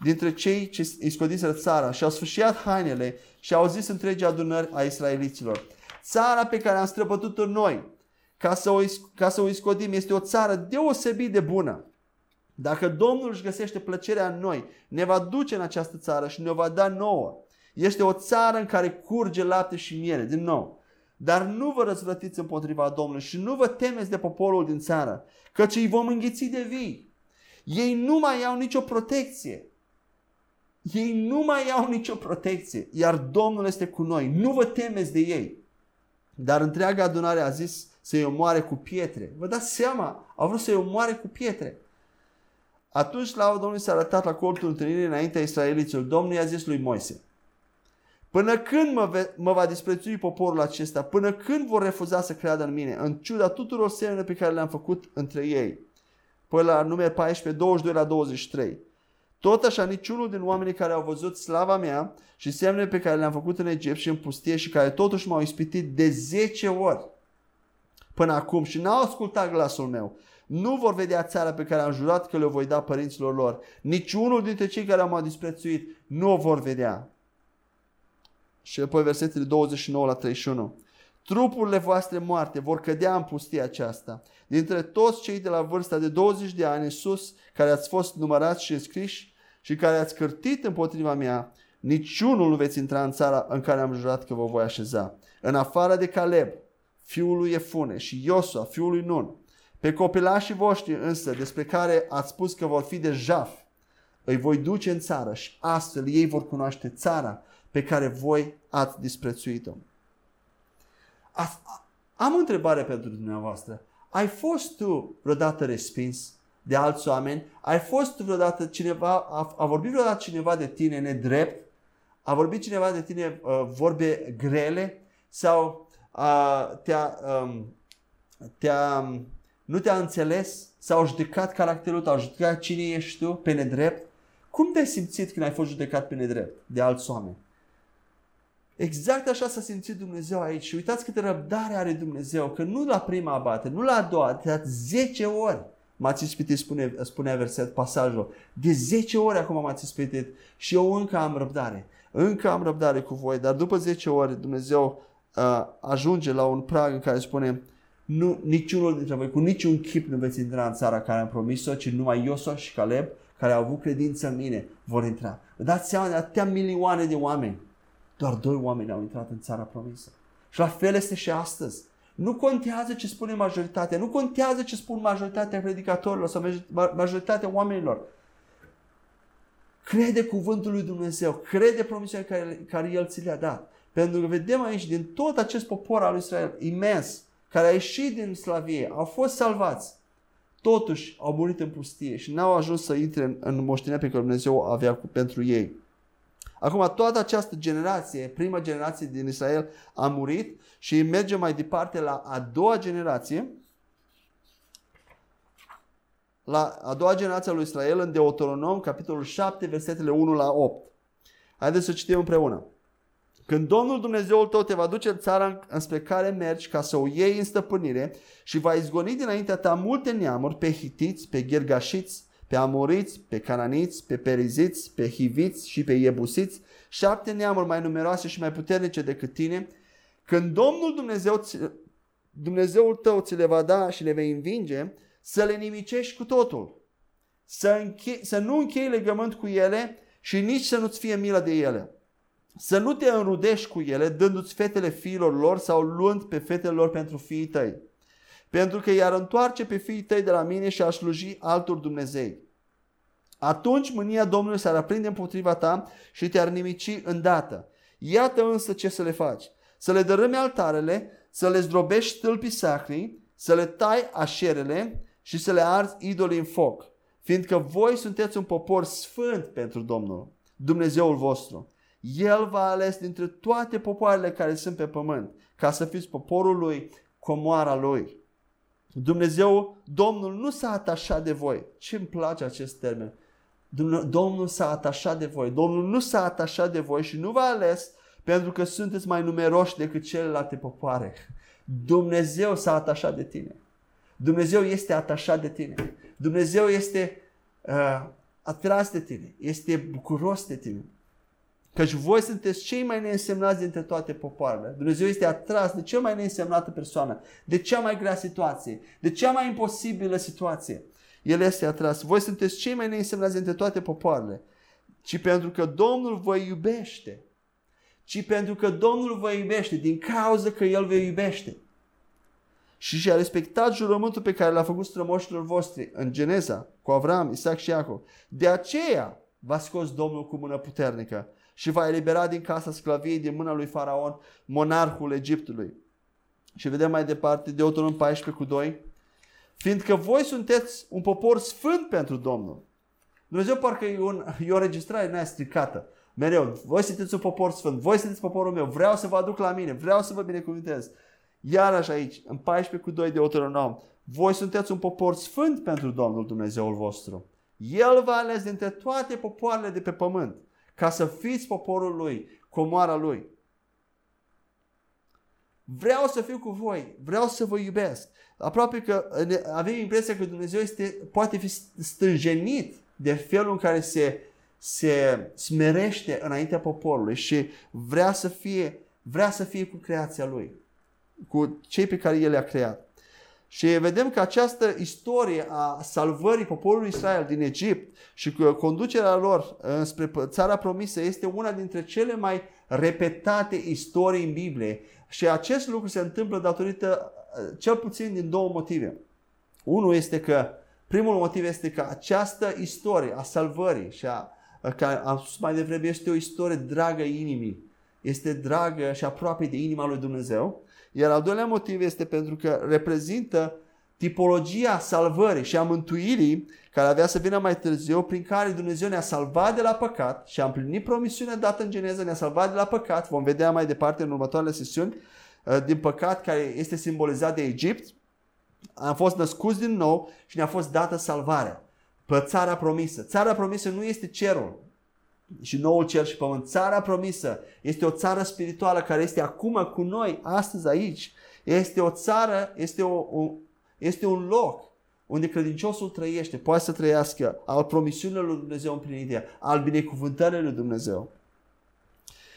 Speaker 1: dintre cei ce îi scodiseră țara și au sfârșiat hainele și au zis întregii adunări a israeliților. Țara pe care am străbătut-o noi, ca să, o, ca să o iscodim, este o țară deosebit de bună. Dacă Domnul își găsește plăcerea în noi, ne va duce în această țară și ne va da nouă. Este o țară în care curge lapte și miere, din nou. Dar nu vă răzvrătiți împotriva Domnului și nu vă temeți de poporul din țară, căci îi vom înghiți de vii. Ei nu mai au nicio protecție. Ei nu mai au nicio protecție, iar Domnul este cu noi. Nu vă temeți de ei. Dar întreaga adunare a zis să-i omoare cu pietre. Vă dați seama, au vrut să-i omoare cu pietre. Atunci la Domnului s-a arătat la colțul întâlnirii înaintea israeliților. Domnul i-a zis lui Moise, Până când mă, ve- mă va disprețui poporul acesta? Până când vor refuza să creadă în mine? În ciuda tuturor semnele pe care le-am făcut între ei. Păi la numele 14, 22 la 23. Tot așa, niciunul din oamenii care au văzut slava mea și semnele pe care le-am făcut în Egipt și în pustie și care totuși m-au ispitit de 10 ori până acum și n-au ascultat glasul meu, nu vor vedea țara pe care am jurat că le voi da părinților lor. Niciunul dintre cei care m-au disprețuit nu o vor vedea. Și apoi versetele 29 la 31. Trupurile voastre moarte vor cădea în pustia aceasta. Dintre toți cei de la vârsta de 20 de ani în sus, care ați fost numărați și înscriși și care ați cârtit împotriva mea, niciunul nu veți intra în țara în care am jurat că vă voi așeza. În afară de Caleb, fiul lui Efune și Iosua, fiul lui Nun, pe copilașii voștri însă, despre care ați spus că vor fi de jaf, îi voi duce în țară și astfel ei vor cunoaște țara pe care voi ați disprețuit-o. Am o întrebare pentru dumneavoastră. Ai fost tu vreodată respins de alți oameni? Ai fost vreodată cineva, a, a vorbit vreodată cineva de tine nedrept? A vorbit cineva de tine uh, vorbe grele? Sau uh, te-a, um, te-a, nu te-a înțeles? Sau a judecat caracterul tău? A judecat cine ești tu pe nedrept? Cum te-ai simțit când ai fost judecat pe nedrept de alți oameni? Exact așa s-a simțit Dumnezeu aici. Și uitați câtă răbdare are Dumnezeu, că nu la prima abate, nu la a doua, de 10 ori m-ați ispitit, spune, spunea verset, pasajul. De 10 ori acum m-ați ispitit și eu încă am răbdare. Încă am răbdare cu voi, dar după 10 ori Dumnezeu uh, ajunge la un prag în care spune nu, niciunul dintre voi, cu niciun chip nu veți intra în țara care am promis-o, ci numai Iosua și Caleb, care au avut credință în mine, vor intra. Dați seama de atâtea milioane de oameni doar doi oameni au intrat în țara promisă. Și la fel este și astăzi. Nu contează ce spune majoritatea, nu contează ce spun majoritatea predicatorilor sau majoritatea oamenilor. Crede cuvântul lui Dumnezeu, crede promisiunea care, care El ți le-a dat. Pentru că vedem aici din tot acest popor al lui Israel imens, care a ieșit din slavie, au fost salvați, totuși au murit în pustie și n-au ajuns să intre în, în moștenirea pe care Dumnezeu avea pentru ei. Acum toată această generație, prima generație din Israel a murit și mergem mai departe la a doua generație, la a doua generație a lui Israel în Deuteronom, capitolul 7, versetele 1 la 8. Haideți să citim împreună. Când Domnul Dumnezeul tău te va duce în țara înspre care mergi ca să o iei în stăpânire și va izgoni dinaintea ta multe neamuri pe hitiți, pe ghergașiți, pe amoriți, pe cananiți, pe periziți, pe hiviți și pe iebusiți, șapte neamuri mai numeroase și mai puternice decât tine, când Domnul Dumnezeu, Dumnezeul tău ți le va da și le vei învinge, să le nimicești cu totul. Să, înche- să nu închei legământ cu ele și nici să nu-ți fie milă de ele. Să nu te înrudești cu ele, dându-ți fetele fiilor lor sau luând pe fetele lor pentru fiii tăi pentru că i-ar întoarce pe fiii tăi de la mine și a sluji altor Dumnezei. Atunci mânia Domnului s-ar aprinde împotriva ta și te-ar nimici îndată. Iată însă ce să le faci. Să le dărâmi altarele, să le zdrobești stâlpii sacri, să le tai așerele și să le arzi idolii în foc. Fiindcă voi sunteți un popor sfânt pentru Domnul, Dumnezeul vostru. El v-a ales dintre toate popoarele care sunt pe pământ, ca să fiți poporul lui, comoara lui. Dumnezeu, Domnul nu s-a atașat de voi. Ce îmi place acest termen. Domnul s-a atașat de voi. Domnul nu s-a atașat de voi și nu v-a ales pentru că sunteți mai numeroși decât celelalte popoare. Dumnezeu s-a atașat de tine. Dumnezeu este atașat de tine. Dumnezeu este uh, atras de tine. Este bucuros de tine. Căci voi sunteți cei mai neînsemnați dintre toate popoarele. Dumnezeu este atras de cea mai neînsemnată persoană, de cea mai grea situație, de cea mai imposibilă situație. El este atras. Voi sunteți cei mai neînsemnați dintre toate popoarele. Ci pentru că Domnul vă iubește. Ci pentru că Domnul vă iubește, din cauza că El vă iubește. Și și-a respectat jurământul pe care l-a făcut strămoșilor voștri în Geneza, cu Avram, Isaac și Iacov. De aceea v-a scos Domnul cu mână puternică și va elibera din casa sclaviei din mâna lui Faraon, monarhul Egiptului. Și vedem mai departe, Deuteronom 14 cu 2. Fiindcă voi sunteți un popor sfânt pentru Domnul. Dumnezeu parcă e, un, e o registrare nea stricată. Mereu, voi sunteți un popor sfânt, voi sunteți poporul meu, vreau să vă aduc la mine, vreau să vă binecuvântez. Iarăși aici, în 14 cu 2 de Deuteronom, voi sunteți un popor sfânt pentru Domnul Dumnezeul vostru. El v-a ales dintre toate popoarele de pe pământ ca să fiți poporul lui, comoara lui. Vreau să fiu cu voi, vreau să vă iubesc. Aproape că avem impresia că Dumnezeu este, poate fi stânjenit de felul în care se, se smerește înaintea poporului și vrea să fie, vrea să fie cu creația lui, cu cei pe care El le-a creat. Și vedem că această istorie a salvării poporului Israel din Egipt și conducerea lor spre țara promisă este una dintre cele mai repetate istorii în Biblie. Și acest lucru se întâmplă datorită cel puțin din două motive. Unul este că, primul motiv este că această istorie a salvării și a, ca am spus mai devreme, este o istorie dragă inimii. Este dragă și aproape de inima lui Dumnezeu. Iar al doilea motiv este pentru că reprezintă tipologia salvării și a mântuirii care avea să vină mai târziu, prin care Dumnezeu ne-a salvat de la păcat și a împlinit promisiunea dată în Geneza, ne-a salvat de la păcat. Vom vedea mai departe în următoarele sesiuni uh, din păcat care este simbolizat de Egipt. Am fost născuți din nou și ne-a fost dată salvarea pe țara promisă. Țara promisă nu este cerul, și noul cer și pământ. Țara promisă este o țară spirituală care este acum cu noi, astăzi aici. Este o țară, este, o, o, este un loc unde credinciosul trăiește, poate să trăiască al promisiunilor lui Dumnezeu împlinite, al binecuvântării lui Dumnezeu.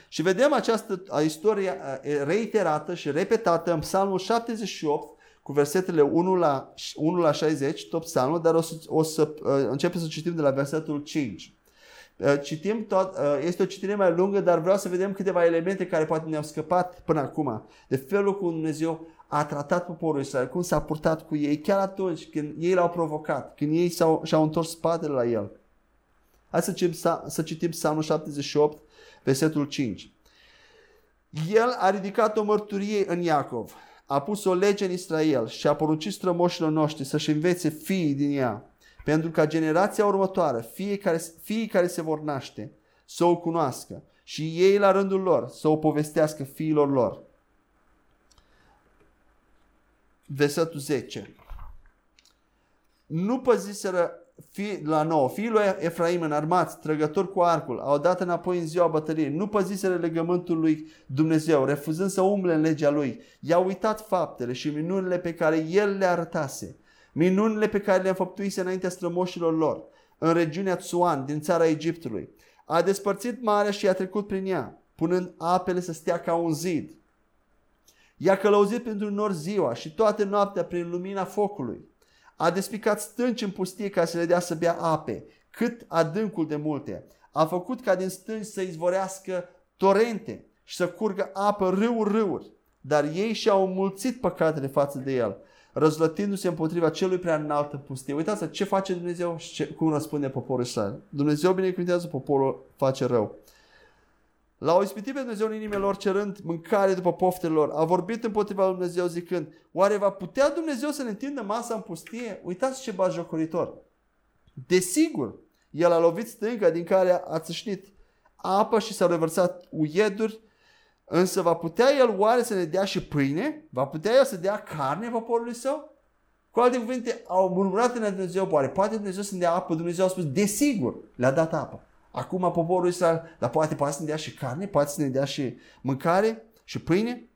Speaker 1: Și vedem această istorie reiterată și repetată în Psalmul 78 cu versetele 1 la, 1 la 60, tot psalmul, dar o să, o să începem să citim de la versetul 5. Uh, citim tot, uh, este o citire mai lungă, dar vreau să vedem câteva elemente care poate ne-au scăpat până acum. De felul cum Dumnezeu a tratat poporul Israel, cum s-a purtat cu ei, chiar atunci când ei l-au provocat, când ei s-au, și-au întors spatele la el. Hai să citim, să citim Psalmul 78, versetul 5. El a ridicat o mărturie în Iacov, a pus o lege în Israel și a poruncit strămoșilor noștri să-și învețe fiii din ea pentru ca generația următoare, fie care, fiii care se vor naște, să o cunoască și ei la rândul lor să o povestească fiilor lor. Versetul 10. Nu păziseră fi, la nou, fiul lui Efraim înarmați, trăgători cu arcul, au dat înapoi în ziua bătăliei, nu păziseră legământul lui Dumnezeu, refuzând să umble în legea lui. I-au uitat faptele și minunile pe care el le arătase minunile pe care le-a făptuise înaintea strămoșilor lor, în regiunea Tsuan, din țara Egiptului. A despărțit marea și a trecut prin ea, punând apele să stea ca un zid. I-a călăuzit pentru nor ziua și toată noaptea prin lumina focului. A despicat stânci în pustie ca să le dea să bea ape, cât adâncul de multe. A făcut ca din stânci să izvorească torente și să curgă apă râuri râuri. Dar ei și-au mulțit păcatele față de el răzlătindu-se împotriva celui prea înalt în pustie. Uitați ce face Dumnezeu și ce, cum răspunde poporul Israel. Dumnezeu binecuvintează, poporul face rău. L-au ispitit pe Dumnezeu în inimile lor cerând mâncare după poftele lor. A vorbit împotriva lui Dumnezeu zicând, oare va putea Dumnezeu să ne întindă masa în pustie? Uitați ce jocoritor. Desigur, el a lovit stânga din care a țâșnit apă și s-au revărsat uieduri, însă va putea el oare să ne dea și pâine? Va putea el să dea carne poporului său? Cu alte cuvinte, au murmurat în Dumnezeu, oare poate Dumnezeu să ne dea apă? Dumnezeu a spus, desigur, le-a dat apă. Acum poporul Israel, dar poate, poate să ne dea și carne, poate să ne dea și mâncare și pâine?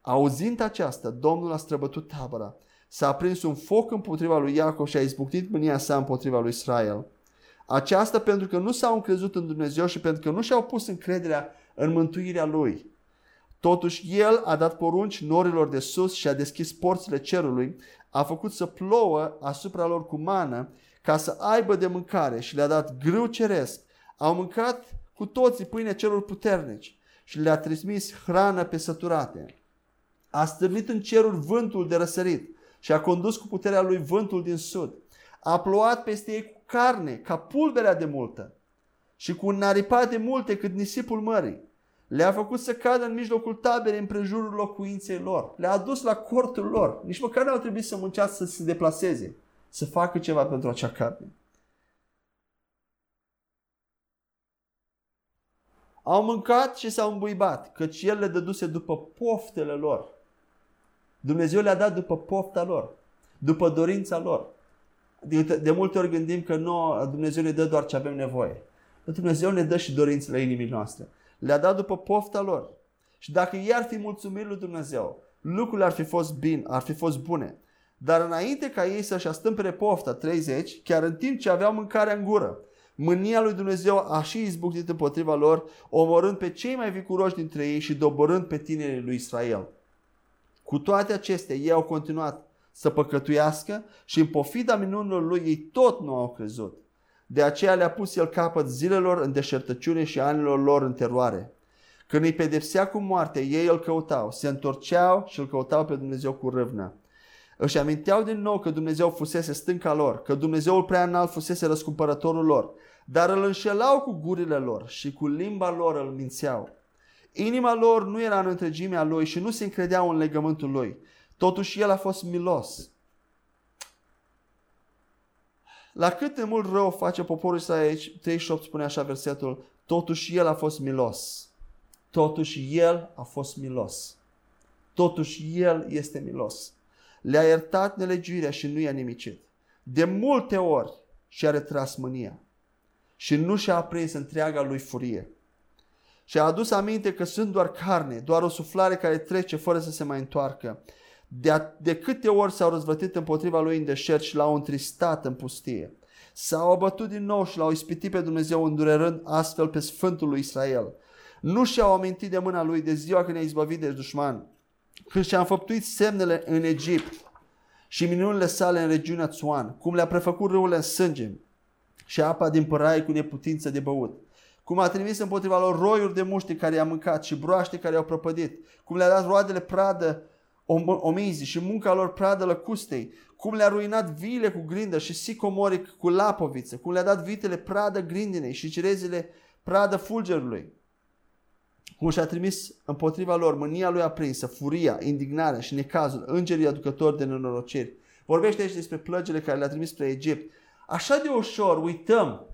Speaker 1: Auzind aceasta, Domnul a străbătut tabăra. S-a aprins un foc împotriva lui Iacov și a izbucnit mânia sa împotriva lui Israel. Aceasta pentru că nu s-au încrezut în Dumnezeu și pentru că nu și-au pus încrederea în mântuirea Lui. Totuși El a dat porunci norilor de sus și a deschis porțile cerului, a făcut să plouă asupra lor cu mană ca să aibă de mâncare și le-a dat grâu ceresc au mâncat cu toții pâine celor puternici și le-a transmis hrană pe săturate. A stârnit în cerul vântul de răsărit și a condus cu puterea lui vântul din sud. A plouat peste ei cu carne, ca pulberea de multă și cu un naripat de multe cât nisipul mării. Le-a făcut să cadă în mijlocul taberei împrejurul locuinței lor. Le-a adus la cortul lor. Nici măcar nu au trebuit să muncească să se deplaseze, să facă ceva pentru acea carne. Au mâncat și s-au îmbuibat, căci El le dăduse după poftele lor. Dumnezeu le-a dat după pofta lor, după dorința lor. De, de multe ori gândim că nu, Dumnezeu ne dă doar ce avem nevoie. Dumnezeu ne dă și dorințele inimii noastre. Le-a dat după pofta lor. Și dacă ei ar fi mulțumit lui Dumnezeu, lucrurile ar fi fost bine, ar fi fost bune. Dar înainte ca ei să-și astâmpere pofta 30, chiar în timp ce aveau mâncarea în gură, Mânia lui Dumnezeu a și izbucnit împotriva lor, omorând pe cei mai vicuroși dintre ei și doborând pe tinerii lui Israel. Cu toate acestea, ei au continuat să păcătuiască și în pofida minunilor lui ei tot nu au crezut. De aceea le-a pus el capăt zilelor în deșertăciune și anilor lor în teroare. Când îi pedepsea cu moarte, ei îl căutau, se întorceau și îl căutau pe Dumnezeu cu râvnă. Își aminteau din nou că Dumnezeu fusese stânca lor, că Dumnezeul prea înalt fusese răscumpărătorul lor, dar îl înșelau cu gurile lor și cu limba lor îl mințeau. Inima lor nu era în întregimea lui și nu se încredeau în legământul lui. Totuși el a fost milos. La cât de mult rău face poporul ăsta aici, 38 spune așa versetul, totuși el a fost milos. Totuși el a fost milos. Totuși el este milos. Le-a iertat nelegiuirea și nu i-a nimicit. De multe ori și-a retras mânia și nu și-a aprins întreaga lui furie. Și a adus aminte că sunt doar carne, doar o suflare care trece fără să se mai întoarcă. De, a, de câte ori s-au răzvătit împotriva lui în deșert și l-au întristat în pustie. S-au abătut din nou și l-au ispitit pe Dumnezeu îndurerând astfel pe Sfântul lui Israel. Nu și-au amintit de mâna lui de ziua când ne-a izbăvit de dușman. Când și-a înfăptuit semnele în Egipt și minunile sale în regiunea Țuan, cum le-a prefăcut râurile în sânge, și apa din părai cu neputință de băut. Cum a trimis împotriva lor roiuri de muște care i-a mâncat și broaște care i-au prăpădit. Cum le-a dat roadele pradă omizii și munca lor pradă lăcustei. Cum le-a ruinat viile cu grindă și sicomoric cu lapoviță. Cum le-a dat vitele pradă grindinei și cerezile pradă fulgerului. Cum și-a trimis împotriva lor mânia lui aprinsă, furia, indignarea și necazul, îngerii aducători de nenorociri. Vorbește aici despre plăgile care le-a trimis spre Egipt așa de ușor uităm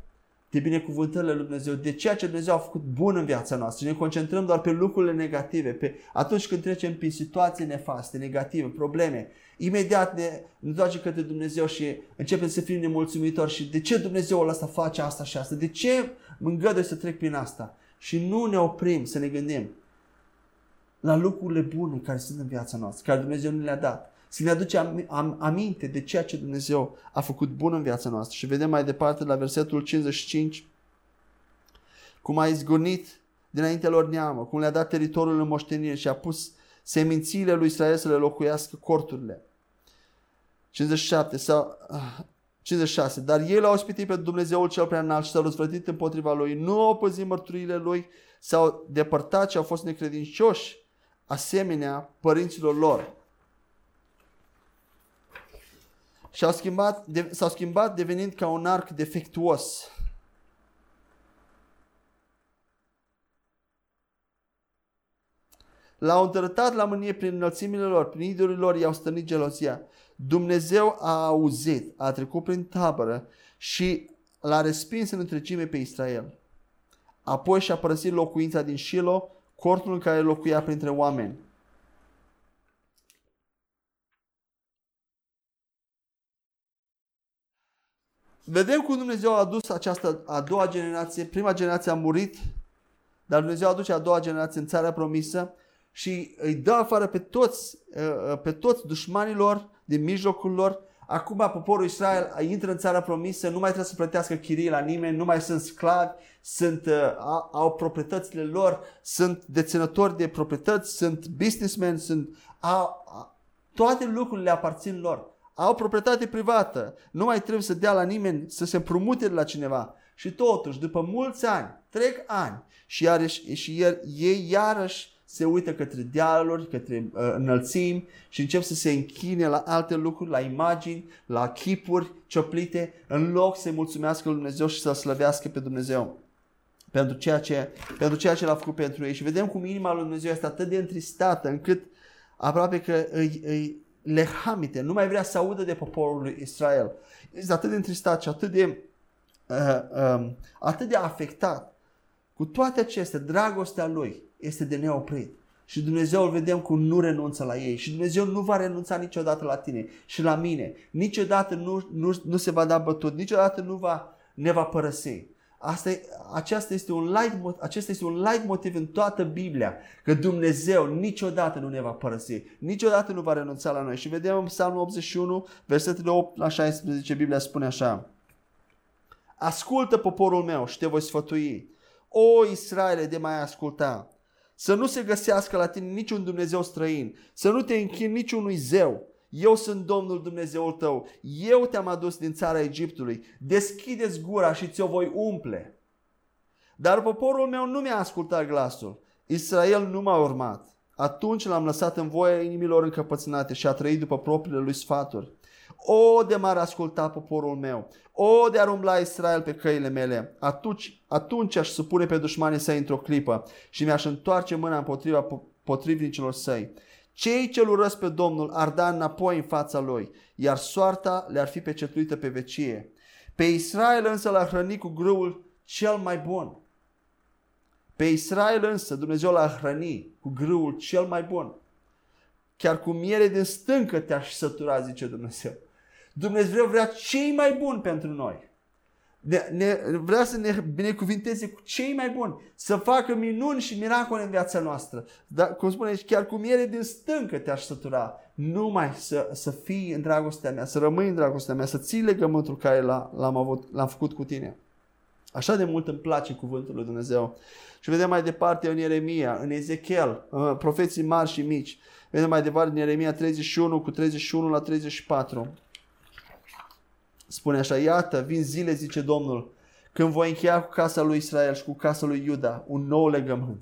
Speaker 1: de binecuvântările lui Dumnezeu, de ceea ce Dumnezeu a făcut bun în viața noastră. Și ne concentrăm doar pe lucrurile negative, pe atunci când trecem prin situații nefaste, negative, probleme, imediat ne întoarcem către Dumnezeu și începem să fim nemulțumitori și de ce Dumnezeul ăsta face asta și asta, de ce mă îngăduie să trec prin asta? Și nu ne oprim să ne gândim la lucrurile bune care sunt în viața noastră, care Dumnezeu ne le-a dat să ne aduce aminte de ceea ce Dumnezeu a făcut bun în viața noastră. Și vedem mai departe la versetul 55 cum a izgonit dinaintea lor neamă, cum le-a dat teritoriul în moștenire și a pus semințiile lui Israel să le locuiască corturile. 57 sau 56. Dar ei l-au ospitit pe Dumnezeul cel prea înalt și s-au răzvrătit împotriva lui. Nu au păzit mărturile lui, s-au depărtat și au fost necredincioși asemenea părinților lor. Și au schimbat, de, s-au schimbat devenind ca un arc defectuos. L-au întărătat la mânie prin înălțimile lor, prin idolii lor, i-au stănit gelozia. Dumnezeu a auzit, a trecut prin tabără și l-a respins în întregime pe Israel. Apoi și-a părăsit locuința din Shilo, cortul în care locuia printre oameni. Vedem cum Dumnezeu a adus această a doua generație. Prima generație a murit, dar Dumnezeu aduce a doua generație în țara promisă și îi dă afară pe toți, uh, uh, pe toți dușmanilor din mijlocul lor. Acum poporul Israel intră în țara promisă, nu mai trebuie să plătească chirii la nimeni, nu mai sunt sclavi, sunt, uh, au proprietățile lor, sunt deținători de proprietăți, sunt businessmen, sunt, au, toate lucrurile le aparțin lor. Au proprietate privată, nu mai trebuie să dea la nimeni, să se împrumute de la cineva. Și totuși, după mulți ani, trec ani și, iarăși, și iar, ei iarăși se uită către dealuri, către uh, înălțimi și încep să se închine la alte lucruri, la imagini, la chipuri cioplite, în loc să-i mulțumească lui Dumnezeu și să slăvească pe Dumnezeu pentru ceea ce, pentru ceea ce l-a făcut pentru ei. Și vedem cum inima lui Dumnezeu este atât de întristată încât aproape că îi, îi lehamite, nu mai vrea să audă de poporul lui Israel. Este atât de întristat și atât de, uh, um, atât de afectat. Cu toate acestea, dragostea lui este de neoprit. Și Dumnezeu îl vedem cum nu renunță la ei. Și Dumnezeu nu va renunța niciodată la tine și la mine. Niciodată nu, nu, nu se va da bătut. Niciodată nu va, ne va părăsi. Asta e, aceasta este un light, acesta este un light motiv în toată Biblia, că Dumnezeu niciodată nu ne va părăsi, niciodată nu va renunța la noi. Și vedem în Psalmul 81, versetele 8 la 16, Biblia spune așa. Ascultă poporul meu și te voi sfătui. O Israele, de mai asculta să nu se găsească la tine niciun Dumnezeu străin, să nu te închini niciunui zeu. Eu sunt Domnul Dumnezeul tău, eu te-am adus din țara Egiptului, deschideți gura și ți-o voi umple. Dar poporul meu nu mi-a ascultat glasul, Israel nu m-a urmat. Atunci l-am lăsat în voia inimilor încăpățânate și a trăit după propriile lui sfaturi. O, de m-ar asculta poporul meu, o, de ar umbla Israel pe căile mele, atunci, atunci aș supune pe dușmanii săi într-o clipă și mi-aș întoarce mâna împotriva potrivnicilor săi. Cei ce-l urăsc pe Domnul ar da înapoi în fața lui, iar soarta le-ar fi pecetuită pe vecie. Pe Israel însă l-a hrănit cu grâul cel mai bun. Pe Israel însă Dumnezeu l-a hrănit cu grâul cel mai bun. Chiar cu miere din stâncă te-aș sătura, zice Dumnezeu. Dumnezeu vrea cei mai buni pentru noi. Ne, ne, vrea să ne binecuvinteze cu cei mai buni, să facă minuni și miracole în viața noastră. Dar, cum spune aici, chiar cu miere din stâncă te-aș sătura, numai să, să fii în dragostea mea, să rămâi în dragostea mea, să ții legământul care l-am, avut, l-am făcut cu tine. Așa de mult îmi place cuvântul lui Dumnezeu. Și vedem mai departe în Ieremia, în Ezechiel, profeții mari și mici. Vedem mai departe în Ieremia 31 cu 31 la 34. Spune așa, iată, vin zile, zice Domnul, când voi încheia cu casa lui Israel și cu casa lui Iuda un nou legământ.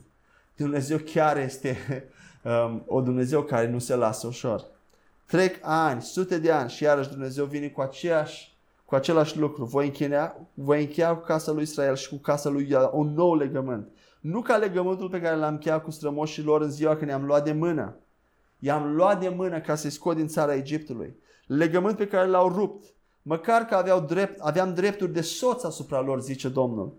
Speaker 1: Dumnezeu chiar este um, o Dumnezeu care nu se lasă ușor. Trec ani, sute de ani și iarăși Dumnezeu vine cu aceeași cu același lucru. Voi încheia, voi încheia cu casa lui Israel și cu casa lui Iuda un nou legământ. Nu ca legământul pe care l-am încheiat cu strămoșii lor în ziua când ne-am luat de mână. I-am luat de mână ca să-i scot din țara Egiptului. Legământ pe care l-au rupt măcar că aveau drept, aveam drepturi de soț asupra lor, zice Domnul.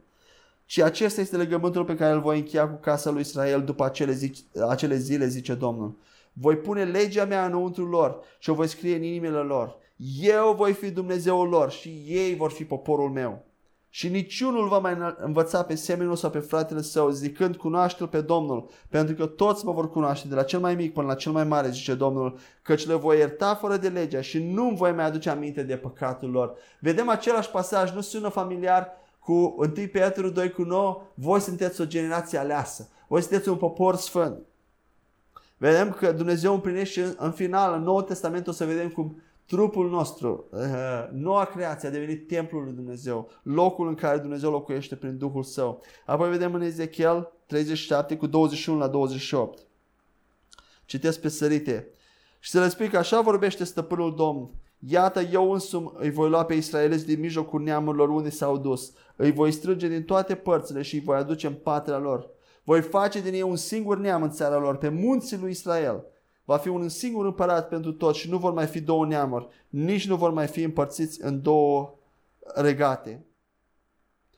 Speaker 1: Și acesta este legământul pe care îl voi încheia cu casa lui Israel după acele, zi, acele zile, zice Domnul. Voi pune legea mea înăuntru lor și o voi scrie în inimile lor. Eu voi fi Dumnezeul lor și ei vor fi poporul meu. Și niciunul va mai învăța pe semenul sau pe fratele său, zicând cunoaște-l pe Domnul, pentru că toți mă vor cunoaște, de la cel mai mic până la cel mai mare, zice Domnul, căci le voi ierta fără de legea și nu îmi voi mai aduce aminte de păcatul lor. Vedem același pasaj, nu sună familiar cu 1 Petru 2 cu 9, voi sunteți o generație aleasă, voi sunteți un popor sfânt. Vedem că Dumnezeu împlinește în final, în Noul Testament o să vedem cum Trupul nostru, uh, noua creație a devenit templul lui Dumnezeu, locul în care Dumnezeu locuiește prin Duhul Său. Apoi vedem în Ezechiel 37 cu 21 la 28. Citesc pe sărite. Și să le spui că așa vorbește stăpânul Domn. Iată, eu însumi îi voi lua pe israeliți din mijlocul neamurilor unde s-au dus. Îi voi strânge din toate părțile și îi voi aduce în patria lor. Voi face din ei un singur neam în țara lor, pe munții lui Israel. Va fi un singur împărat pentru toți și nu vor mai fi două neamuri, nici nu vor mai fi împărțiți în două regate.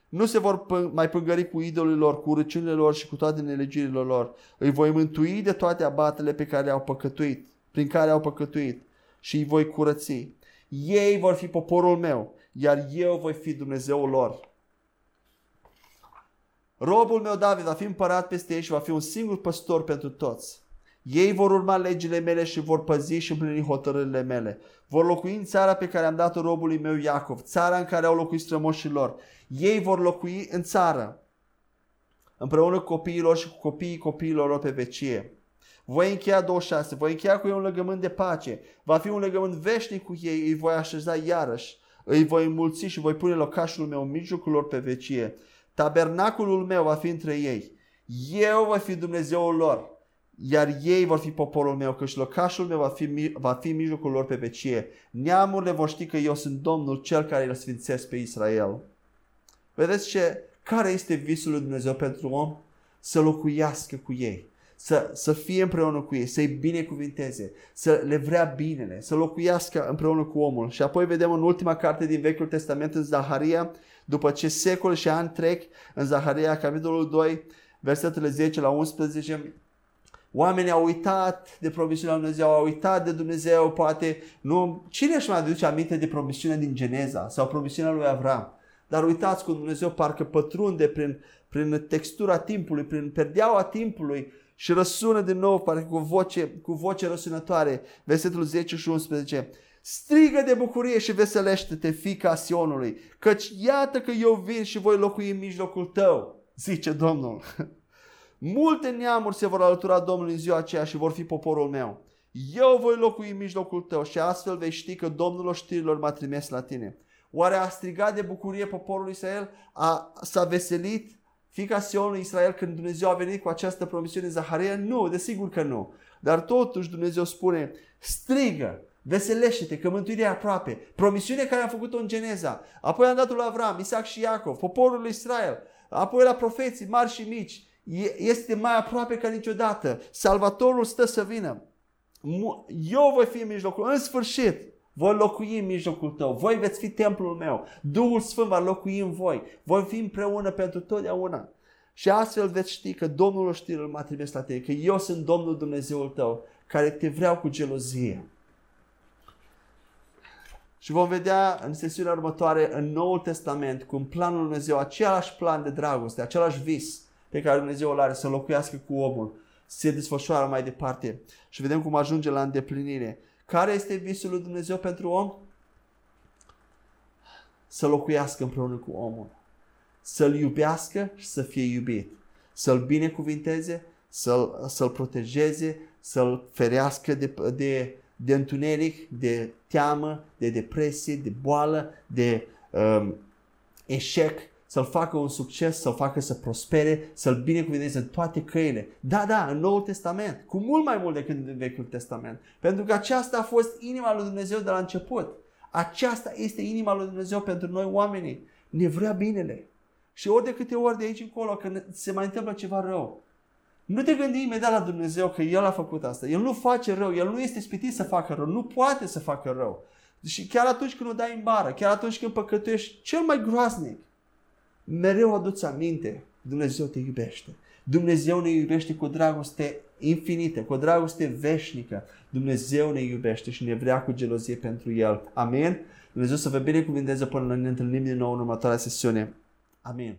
Speaker 1: Nu se vor p- mai pângări cu idolul lor, cu urăciunile lor și cu toate nelegirile lor. Îi voi mântui de toate abatele pe care le-au păcătuit, prin care au păcătuit și îi voi curăți. Ei vor fi poporul meu, iar eu voi fi Dumnezeul lor. Robul meu David va fi împărat peste ei și va fi un singur păstor pentru toți. Ei vor urma legile mele și vor păzi și împlini hotărârile mele. Vor locui în țara pe care am dat-o robului meu Iacov, țara în care au locuit strămoșii lor. Ei vor locui în țară, împreună cu copiilor și cu copiii copiilor lor pe vecie. Voi încheia 26, voi încheia cu ei un legământ de pace. Va fi un legământ veșnic cu ei, îi voi așeza iarăși. Îi voi înmulți și voi pune locașul meu în mijlocul lor pe vecie. Tabernaculul meu va fi între ei. Eu voi fi Dumnezeul lor, iar ei vor fi poporul meu, căci locașul meu va fi, va fi în mijlocul lor pe vecie. Neamurile vor ști că eu sunt Domnul, cel care îl sfințesc pe Israel. Vedeți ce? Care este visul lui Dumnezeu pentru om? Să locuiască cu ei să, să fie împreună cu ei, să-i binecuvinteze, să le vrea binele, să locuiască împreună cu omul. Și apoi vedem în ultima carte din Vechiul Testament, în Zaharia, după ce secole și ani trec, în Zaharia, capitolul 2, versetele 10 la 11, Oamenii au uitat de promisiunea lui Dumnezeu, au uitat de Dumnezeu, poate nu. Cine își mai aduce aminte de promisiunea din Geneza sau promisiunea lui Avram? Dar uitați cum Dumnezeu parcă pătrunde prin, prin textura timpului, prin perdeaua timpului și răsună din nou, parcă cu voce, cu voce răsunătoare, versetul 10 și 11. Strigă de bucurie și veselește-te, fica Sionului, căci iată că eu vin și voi locui în mijlocul tău, zice Domnul. Multe neamuri se vor alătura Domnului în ziua aceea și vor fi poporul meu. Eu voi locui în mijlocul tău și astfel vei ști că Domnul oștirilor m-a trimis la tine. Oare a strigat de bucurie poporul Israel? A, s-a veselit fica Sionului Israel când Dumnezeu a venit cu această promisiune Zaharia? Nu, desigur că nu. Dar totuși Dumnezeu spune, strigă, veselește-te că mântuirea e aproape. Promisiunea care a făcut-o în Geneza. Apoi am dat-o la Avram, Isaac și Iacov, poporul lui Israel. Apoi la profeții mari și mici. Este mai aproape ca niciodată. Salvatorul stă să vină. Eu voi fi în mijlocul. În sfârșit, voi locui în mijlocul tău. Voi veți fi templul meu. Duhul Sfânt va locui în voi. Voi fi împreună pentru totdeauna. Și astfel veți ști că Domnul oștirilor m-a trimis la tine, că eu sunt Domnul Dumnezeul tău, care te vreau cu gelozie. Și vom vedea în sesiunea următoare în Noul Testament cum planul Lui Dumnezeu, același plan de dragoste, același vis pe care Dumnezeu îl are să locuiască cu omul, se desfășoară mai departe și vedem cum ajunge la îndeplinire. Care este visul lui Dumnezeu pentru om? Să locuiască împreună cu omul. Să-l iubească și să fie iubit. Să-l binecuvinteze, să-l, să-l protejeze, să-l ferească de, de, de întuneric, de teamă, de depresie, de boală, de um, eșec, să-l facă un succes, să-l facă să prospere, să-l binecuvânteze în toate căile. Da, da, în Noul Testament, cu mult mai mult decât în Vechiul Testament. Pentru că aceasta a fost inima lui Dumnezeu de la început. Aceasta este inima lui Dumnezeu pentru noi oamenii. Ne vrea binele. Și ori de câte ori de aici încolo, când se mai întâmplă ceva rău, nu te gândi imediat la Dumnezeu că El a făcut asta. El nu face rău, El nu este spitit să facă rău, nu poate să facă rău. Și chiar atunci când o dai în bară, chiar atunci când păcătuiești, cel mai groaznic, mereu aduți aminte, Dumnezeu te iubește. Dumnezeu ne iubește cu dragoste infinită, cu o dragoste veșnică. Dumnezeu ne iubește și ne vrea cu gelozie pentru El. Amin? Dumnezeu să vă binecuvinteze până ne întâlnim din nou în următoarea sesiune. Amin.